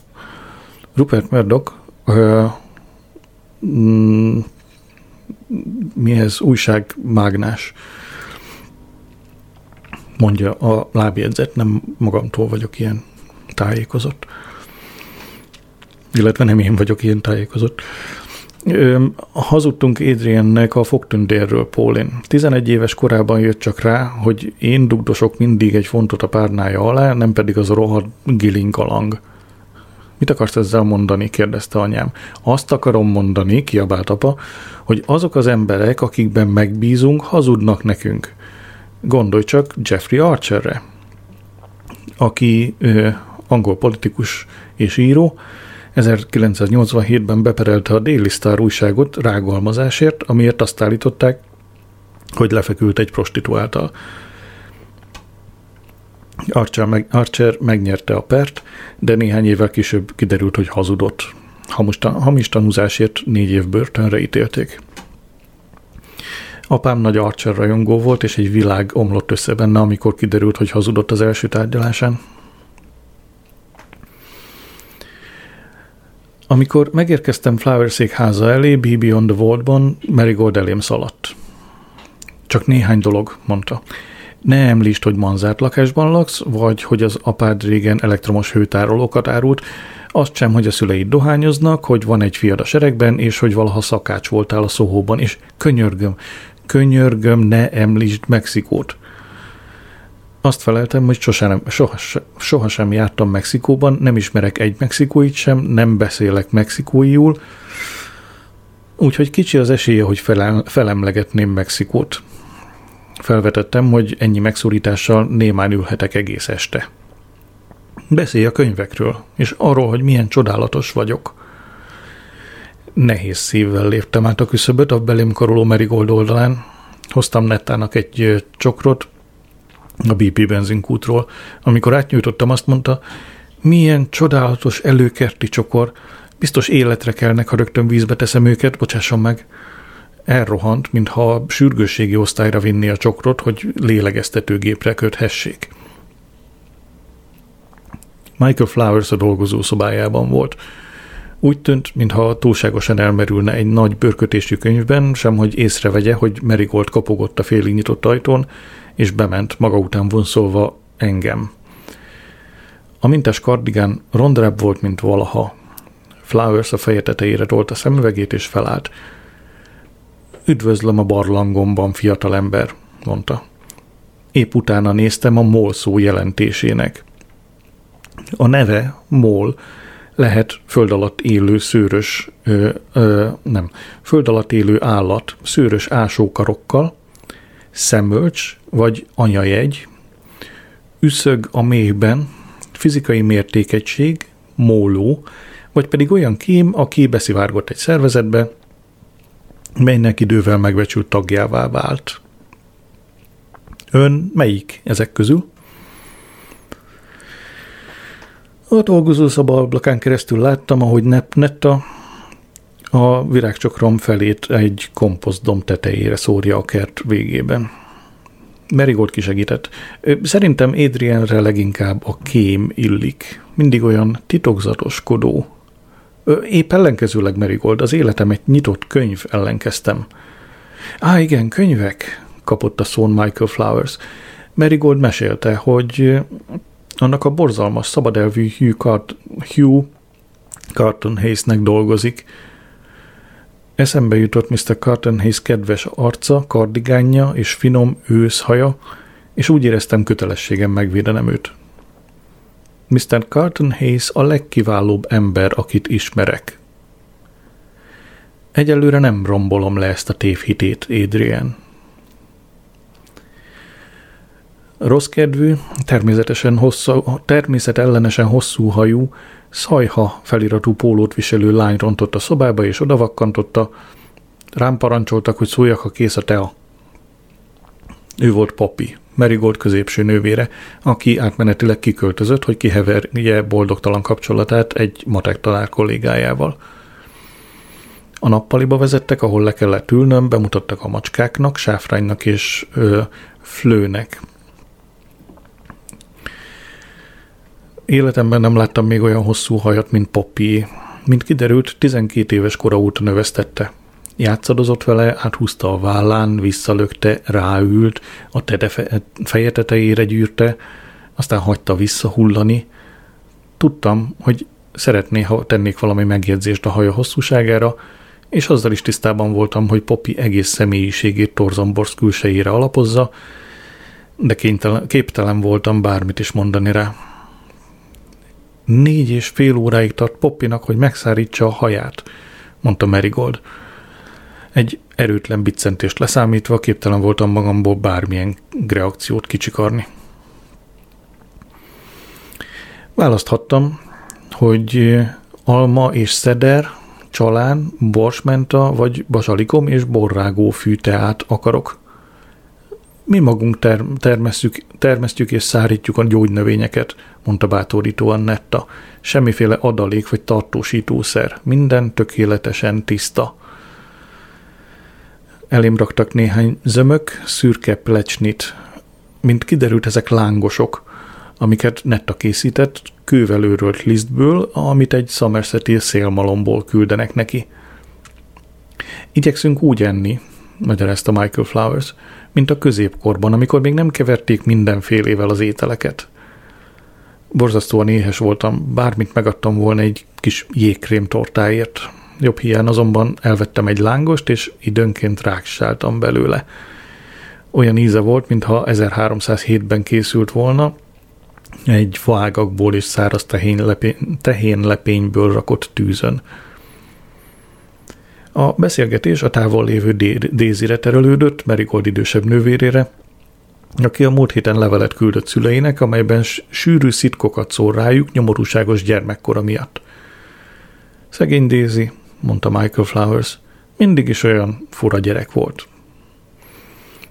Speaker 1: Rupert Murdoch ö, mm, mi ez? Újságmágnás mondja a lábjegyzet, nem magamtól vagyok ilyen tájékozott illetve nem én vagyok ilyen tájékozott. Hazudtunk Adriennek a fogtündérről, Paulin. 11 éves korában jött csak rá, hogy én dugdosok mindig egy fontot a párnája alá, nem pedig az a rohadt gilingalang. Mit akarsz ezzel mondani? kérdezte anyám. Azt akarom mondani, kiabált apa, hogy azok az emberek, akikben megbízunk, hazudnak nekünk. Gondolj csak Jeffrey Archerre, aki ö, angol politikus és író, 1987-ben beperelte a Daily Star újságot rágalmazásért, amiért azt állították, hogy lefekült egy prostituáltal. Archer, meg, Archer megnyerte a pert, de néhány évvel később kiderült, hogy hazudott. Hamis, hamis tanúzásért négy év börtönre ítélték. Apám nagy Archer rajongó volt, és egy világ omlott össze benne, amikor kiderült, hogy hazudott az első tárgyalásán. Amikor megérkeztem Flowerszék háza elé, Be Beyond the Vaultban, Marigold elém szaladt. Csak néhány dolog, mondta. Ne említsd, hogy manzárt lakásban laksz, vagy hogy az apád régen elektromos hőtárolókat árult, azt sem, hogy a szüleid dohányoznak, hogy van egy fiad a seregben, és hogy valaha szakács voltál a szóhóban, és könyörgöm, könyörgöm, ne említsd Mexikót. Azt feleltem, hogy sosem, soha, sohasem jártam Mexikóban, nem ismerek egy mexikóit sem, nem beszélek mexikóiul, úgyhogy kicsi az esélye, hogy felem, felemlegetném Mexikót. Felvetettem, hogy ennyi megszorítással némán ülhetek egész este. Beszélj a könyvekről, és arról, hogy milyen csodálatos vagyok. Nehéz szívvel léptem át a küszöböt a belém karoló Merigold oldalán. Hoztam Nettának egy csokrot a BP benzinkútról. Amikor átnyújtottam, azt mondta, milyen csodálatos előkerti csokor, biztos életre kelnek, ha rögtön vízbe teszem őket, bocsásson meg elrohant, mintha sürgősségi osztályra vinni a csokrot, hogy lélegeztetőgépre köthessék. Michael Flowers a dolgozó szobájában volt. Úgy tűnt, mintha túlságosan elmerülne egy nagy bőrkötésű könyvben, sem hogy észrevegye, hogy Marigold kapogott a félig nyitott ajtón, és bement, maga után vonszolva engem. A mintás kardigán rondrább volt, mint valaha. Flowers a feje tetejére tolt a szemüvegét, és felállt. Üdvözlöm a barlangomban, fiatalember, mondta. Épp utána néztem a MOL szó jelentésének. A neve MOL lehet föld alatt élő szőrös, ö, ö, nem, föld alatt élő állat szőrös ásókarokkal, szemölcs vagy anyajegy, üszög a méhben, fizikai mértékegység, móló, vagy pedig olyan kém, aki beszivárgott egy szervezetbe, melynek idővel megbecsült tagjává vált. Ön melyik ezek közül? A dolgozószoba ablakán keresztül láttam, ahogy Netta a virágcsokrom felét egy komposztdom tetejére szórja a kert végében. Merigold kisegített. Szerintem Adrienre leginkább a kém illik. Mindig olyan titokzatoskodó, Épp ellenkezőleg Merigold, az életem egy nyitott könyv ellenkeztem. Á, igen, könyvek, kapott a szón Michael Flowers. Merigold mesélte, hogy annak a borzalmas, szabadelvű Hugh, Cart- Hugh Carton Hayesnek dolgozik. Eszembe jutott Mr. Carton Hayes kedves arca, kardigánja és finom őszhaja, és úgy éreztem kötelességem megvédenem őt. Mr. Carton Hayes a legkiválóbb ember, akit ismerek. Egyelőre nem rombolom le ezt a tévhitét, Adrian. Rossz kedvű, természetesen hosszú, természetellenesen hosszú hajú, szajha feliratú pólót viselő lány rontott a szobába és odavakkantotta. Rám parancsoltak, hogy szóljak, ha kész a tea. Ő volt Papi, Marigold középső nővére, aki átmenetileg kiköltözött, hogy kiheverje boldogtalan kapcsolatát egy matek tanár kollégájával. A nappaliba vezettek, ahol le kellett ülnöm, bemutattak a macskáknak, sáfránynak és ö, flőnek. Életemben nem láttam még olyan hosszú hajat, mint Poppy. Mint kiderült, 12 éves kora óta növesztette. Játszadozott vele, áthúzta a vállán, visszalökte, ráült, a tede feje tetejére gyűrte, aztán hagyta visszahullani. Tudtam, hogy szeretné, ha tennék valami megjegyzést a haja hosszúságára, és azzal is tisztában voltam, hogy Poppy egész személyiségét Torzomborsz külsejére alapozza, de képtelen voltam bármit is mondani rá. Négy és fél óráig tart Poppynak, hogy megszárítsa a haját, mondta Marigold. Egy erőtlen biccentést leszámítva képtelen voltam magamból bármilyen reakciót kicsikarni. Választhattam, hogy alma és szeder, csalán, borsmenta vagy basalikom és borrágó fűteát akarok. Mi magunk ter- termesztjük, termesztjük és szárítjuk a gyógynövényeket, mondta bátorítóan Netta. Semmiféle adalék vagy tartósítószer, minden tökéletesen tiszta. Elém raktak néhány zömök, szürke plecsnit. Mint kiderült, ezek lángosok, amiket Netta készített kővel őrölt lisztből, amit egy Somerseti szélmalomból küldenek neki. Igyekszünk úgy enni, magyarázta Michael Flowers, mint a középkorban, amikor még nem keverték mindenfélével az ételeket. Borzasztóan éhes voltam, bármit megadtam volna egy kis jégkrém tortáért. Jobb hiány azonban elvettem egy lángost, és időnként ráksáltam belőle. Olyan íze volt, mintha 1307-ben készült volna, egy faágakból és száraz tehénlepényből rakott tűzön. A beszélgetés a távol lévő Dézire terelődött, Merigold idősebb nővérére, aki a múlt héten levelet küldött szüleinek, amelyben sűrű szitkokat szól rájuk nyomorúságos gyermekkora miatt. Szegény Daisy, mondta Michael Flowers, mindig is olyan fura gyerek volt.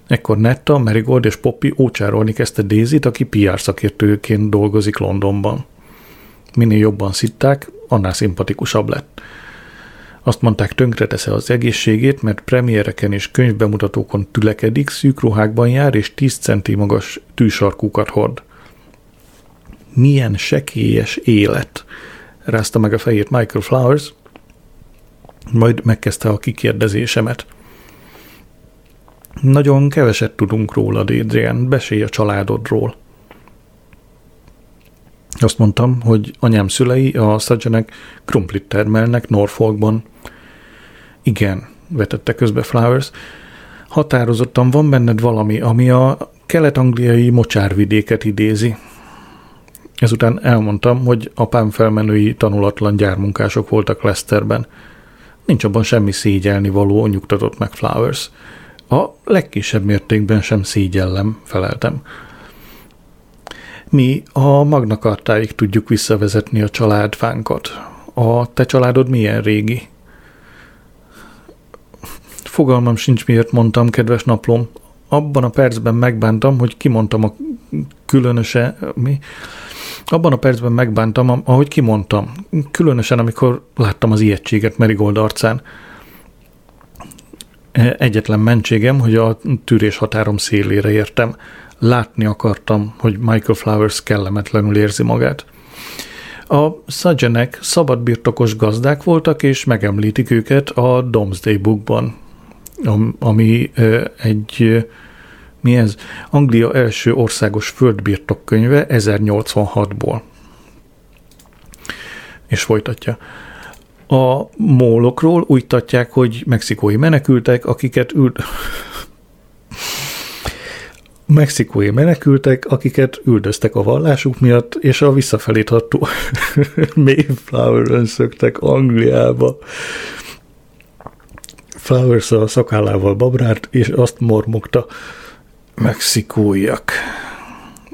Speaker 1: Ekkor Netta, Marigold és Poppy ócsárolni kezdte Daisy-t, aki PR szakértőként dolgozik Londonban. Minél jobban szitták, annál szimpatikusabb lett. Azt mondták, tönkretesze az egészségét, mert premiereken és könyvbemutatókon tülekedik, szűk ruhákban jár, és 10 centi magas tűsarkúkat hord. Milyen sekélyes élet, rázta meg a fejét Michael Flowers, majd megkezdte a kikérdezésemet. Nagyon keveset tudunk róla, Adrian, besélj a családodról. Azt mondtam, hogy anyám szülei a Szadzsenek krumplit termelnek Norfolkban. Igen, vetette közbe Flowers. Határozottan van benned valami, ami a kelet-angliai mocsárvidéket idézi. Ezután elmondtam, hogy apám felmenői tanulatlan gyármunkások voltak Leicesterben. Nincs abban semmi szégyelni való, nyugtatott meg Flowers. A legkisebb mértékben sem szégyellem, feleltem. Mi a magnakartáig tudjuk visszavezetni a családfánkat. A te családod milyen régi? Fogalmam sincs, miért mondtam, kedves naplom. Abban a percben megbántam, hogy kimondtam a különöse... Mi? Abban a percben megbántam, ahogy kimondtam. Különösen, amikor láttam az ijegységet Merigold arcán. Egyetlen mentségem, hogy a tűrés határom szélére értem. Látni akartam, hogy Michael Flowers kellemetlenül érzi magát. A Sajenek szabadbirtokos gazdák voltak, és megemlítik őket a Domesday Bookban, ami egy mi ez? Anglia első országos földbirtok könyve 1086-ból. És folytatja. A mólokról úgy tatják, hogy mexikói menekültek, akiket üld... mexikói menekültek, akiket üldöztek a vallásuk miatt, és a visszafelé tartó Mayflower-ön szöktek Angliába. Flowers a szakállával babrárt, és azt mormogta, mexikóiak.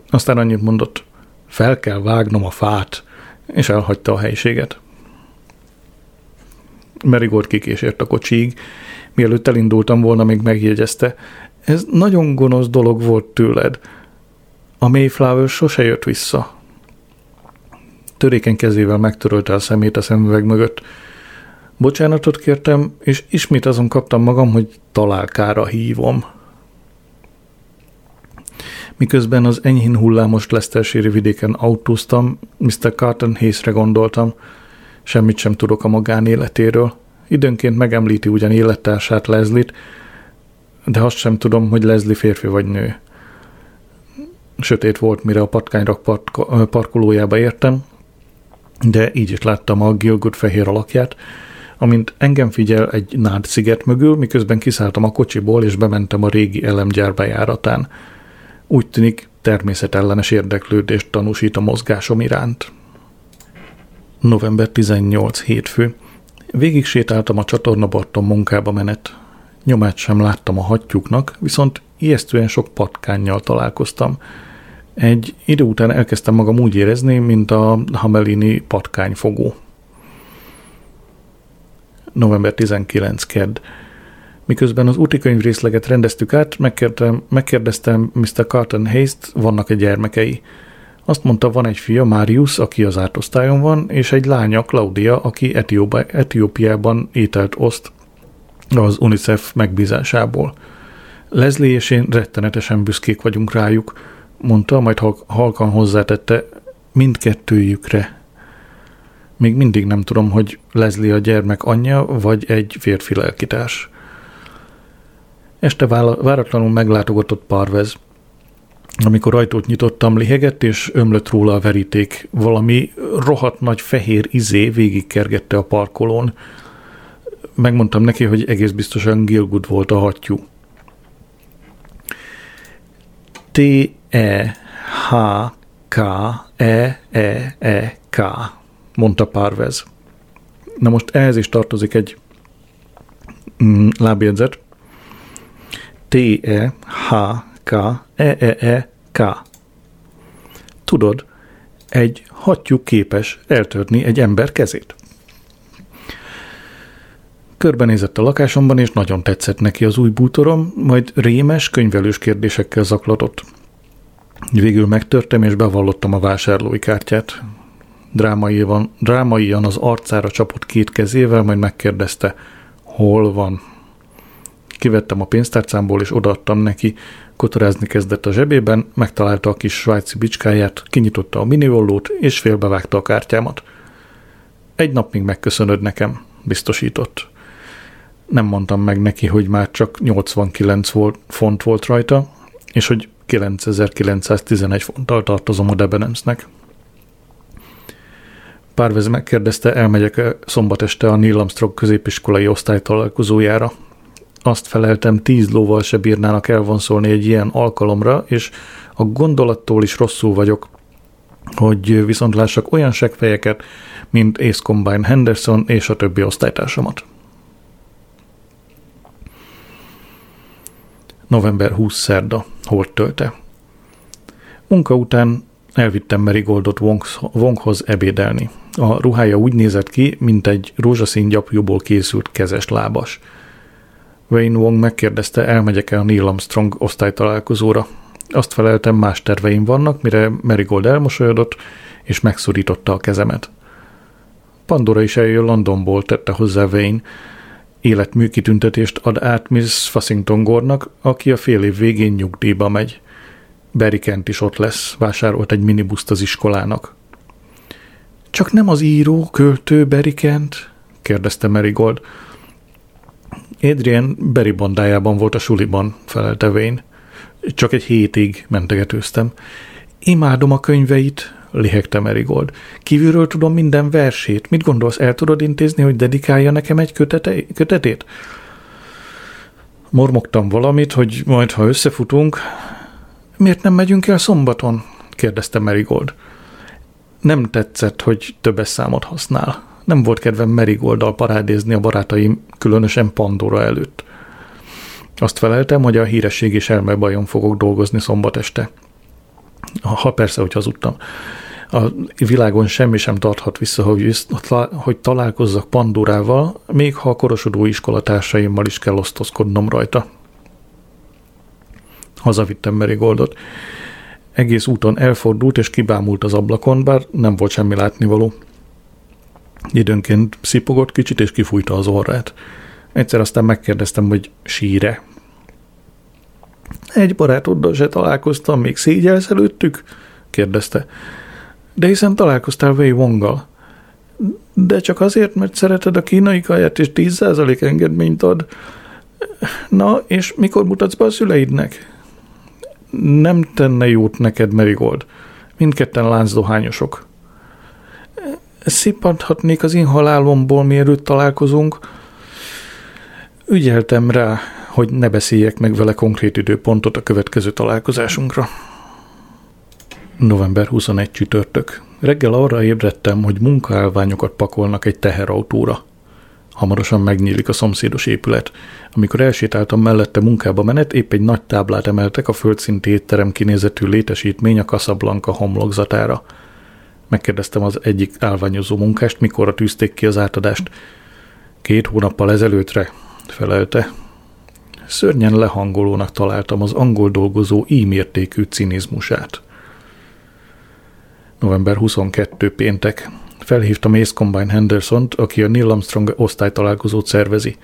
Speaker 1: Aztán annyit mondott, fel kell vágnom a fát, és elhagyta a helyiséget. Merigold kikésért a kocsig, mielőtt elindultam volna, még megjegyezte. Ez nagyon gonosz dolog volt tőled. A Mayflower sose jött vissza. Törékeny kezével megtörölte a szemét a szemüveg mögött. Bocsánatot kértem, és ismét azon kaptam magam, hogy találkára hívom. Miközben az enyhén hullámos Leicestershire vidéken autóztam, Mr. Carton Hayesre gondoltam – Semmit sem tudok a magánéletéről. Időnként megemlíti ugyan élettársát Leslie-t, de azt sem tudom, hogy Leslie férfi vagy nő. Sötét volt, mire a patkányrak park- parkolójába értem, de így is láttam a Gilgood fehér alakját, amint engem figyel egy nád sziget mögül, miközben kiszálltam a kocsiból, és bementem a régi elemgyár bejáratán. Úgy tűnik, természetellenes érdeklődést tanúsít a mozgásom iránt. November 18 hétfő. Végig sétáltam a csatornabarton munkába menet. Nyomát sem láttam a hattyúknak, viszont ijesztően sok patkánnyal találkoztam. Egy idő után elkezdtem magam úgy érezni, mint a Hamelini patkányfogó. November 19. kedd. Miközben az útikönyv részleget rendeztük át, megkérdeztem, megkérdeztem Mr. Carton Hayes-t, vannak egy gyermekei. Azt mondta, van egy fia, Marius, aki az átosztályon van, és egy lánya, Claudia, aki Etióba, Etiópiában ételt oszt az UNICEF megbízásából. Leslie és én rettenetesen büszkék vagyunk rájuk, mondta, majd halkan hozzátette mindkettőjükre. Még mindig nem tudom, hogy Leslie a gyermek anyja, vagy egy férfi lelkitárs. Este váratlanul meglátogatott Parvez. Amikor ajtót nyitottam, lihegett és ömlött róla a veríték. Valami rohadt nagy fehér izé végigkergette a parkolón. Megmondtam neki, hogy egész biztosan Gilgud volt a hattyú. T-E-H-K-E-E-E-K, mondta Parvez. Na most ehhez is tartozik egy mm, lábjegyzet. T-E-H-K-E-E-E-K. Tudod, egy hattyú képes eltörni egy ember kezét. Körbenézett a lakásomban, és nagyon tetszett neki az új bútorom, majd rémes, könyvelős kérdésekkel zaklatott. Végül megtörtem, és bevallottam a vásárlói kártyát. Drámaian, drámaian az arcára csapott két kezével, majd megkérdezte, hol van. Kivettem a pénztárcámból, és odaadtam neki. Kotorázni kezdett a zsebében, megtalálta a kis svájci bicskáját, kinyitotta a miniollót, és félbevágta a kártyámat. Egy nap még megköszönöd nekem, biztosított nem mondtam meg neki, hogy már csak 89 volt, font volt rajta, és hogy 9911 fonttal tartozom a Debenhamsnek. Párvez megkérdezte, elmegyek-e szombat este a Neil Armstrong középiskolai osztálytalálkozójára. Azt feleltem, tíz lóval se bírnának elvonszolni egy ilyen alkalomra, és a gondolattól is rosszul vagyok, hogy viszont lássak olyan segfejeket, mint Ace Combine Henderson és a többi osztálytársamat. November 20 szerda, hort tölte. Munka után elvittem Merigoldot Wonghoz ebédelni. A ruhája úgy nézett ki, mint egy rózsaszín gyapjúból készült kezes lábas. Wayne Wong megkérdezte, elmegyek-e a Neil Armstrong osztálytalálkozóra. Azt feleltem, más terveim vannak, mire Merigold elmosolyodott, és megszorította a kezemet. Pandora is eljön Londonból, tette hozzá Wayne, életmű kitüntetést ad át Miss Fassington Gornak, aki a fél év végén nyugdíjba megy. Barry Kent is ott lesz, vásárolt egy minibuszt az iskolának. Csak nem az író, költő Barry Kent? kérdezte Marigold. Adrian Barry bandájában volt a suliban, felelte Wayne. Csak egy hétig mentegetőztem. Imádom a könyveit, lihegte Merigold. Kívülről tudom minden versét. Mit gondolsz, el tudod intézni, hogy dedikálja nekem egy kötete, kötetét? Mormogtam valamit, hogy majd, ha összefutunk... Miért nem megyünk el szombaton? kérdezte Merigold. Nem tetszett, hogy többes számot használ. Nem volt kedvem Merigolddal parádézni a barátaim, különösen Pandora előtt. Azt feleltem, hogy a híresség és elmebajon fogok dolgozni szombat este. Ha persze, hogy hazudtam. A világon semmi sem tarthat vissza, hogy, hogy találkozzak Pandorával, még ha a korosodó iskolatársaimmal is kell osztozkodnom rajta. Hazavittem Merigoldot. Egész úton elfordult és kibámult az ablakon, bár nem volt semmi látnivaló. Időnként szipogott kicsit és kifújta az orrát. Egyszer aztán megkérdeztem, hogy síre. Egy barátoddal se találkoztam, még szégyelsz előttük? kérdezte. De hiszen találkoztál Wei Wonggal. De csak azért, mert szereted a kínai kaját, és 10% engedményt ad. Na, és mikor mutatsz be a szüleidnek? Nem tenne jót neked, Merigold. Mindketten láncdohányosok. Szippanthatnék az én halálomból, mielőtt találkozunk. Ügyeltem rá, hogy ne beszéljek meg vele konkrét időpontot a következő találkozásunkra. November 21 csütörtök. Reggel arra ébredtem, hogy munkaállványokat pakolnak egy teherautóra. Hamarosan megnyílik a szomszédos épület. Amikor elsétáltam mellette munkába menet, épp egy nagy táblát emeltek a földszinti étterem kinézetű létesítmény a Casablanca homlokzatára. Megkérdeztem az egyik állványozó munkást, mikorra tűzték ki az átadást. Két hónappal ezelőttre, felelte. Szörnyen lehangolónak találtam az angol dolgozó ímértékű cinizmusát. November 22 péntek. Felhívtam Ace Combine Henderson-t, aki a Neil Armstrong osztálytalálkozót szervezi.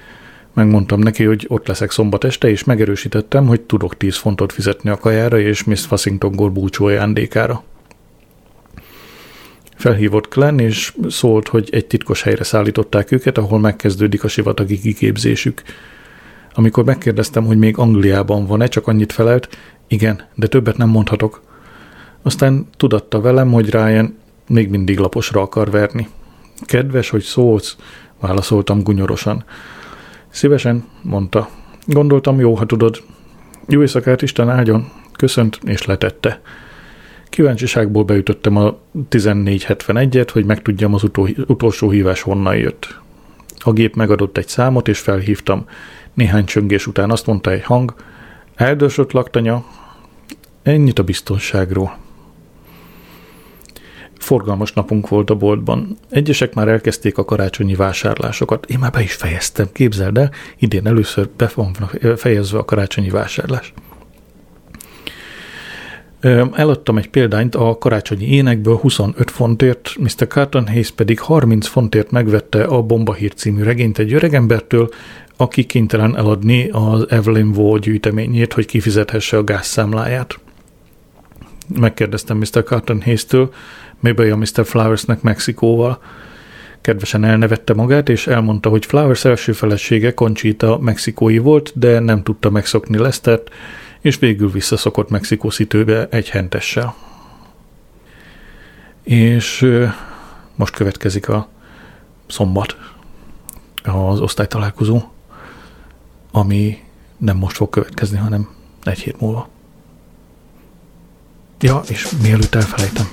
Speaker 1: Megmondtam neki, hogy ott leszek szombat este, és megerősítettem, hogy tudok 10 fontot fizetni a kajára és Miss Fassington Gore búcsú ajándékára. Felhívott Glenn, és szólt, hogy egy titkos helyre szállították őket, ahol megkezdődik a sivatagi kiképzésük. Amikor megkérdeztem, hogy még Angliában van-e, csak annyit felelt, igen, de többet nem mondhatok. Aztán tudatta velem, hogy Ryan még mindig laposra akar verni. Kedves, hogy szólsz, válaszoltam gunyorosan. Szívesen, mondta. Gondoltam, jó, ha tudod. Jó éjszakát, Isten áldjon. Köszönt, és letette. Kíváncsiságból beütöttem a 1471-et, hogy megtudjam az utó, utolsó hívás honnan jött. A gép megadott egy számot, és felhívtam. Néhány csöngés után azt mondta egy hang, eldősött laktanya, ennyit a biztonságról. Forgalmas napunk volt a boltban. Egyesek már elkezdték a karácsonyi vásárlásokat. Én már be is fejeztem, képzeld el, idén először be van fejezve a karácsonyi vásárlás. Eladtam egy példányt a karácsonyi énekből 25 fontért, Mr. Carton Hayes pedig 30 fontért megvette a Bombahír című regényt egy öregembertől, aki kénytelen eladni az Evelyn Waugh gyűjteményét, hogy kifizethesse a gázszámláját. Megkérdeztem Mr. Carton Hayes-től, mibe a Mr. Flowersnek Mexikóval. Kedvesen elnevette magát, és elmondta, hogy Flowers első felesége Conchita mexikói volt, de nem tudta megszokni Lesztert, és végül visszaszokott Mexikó szitőbe egy hentessel. És most következik a szombat, az osztálytalálkozó, ami nem most fog következni, hanem egy hét múlva. Ja, és mielőtt elfelejtem,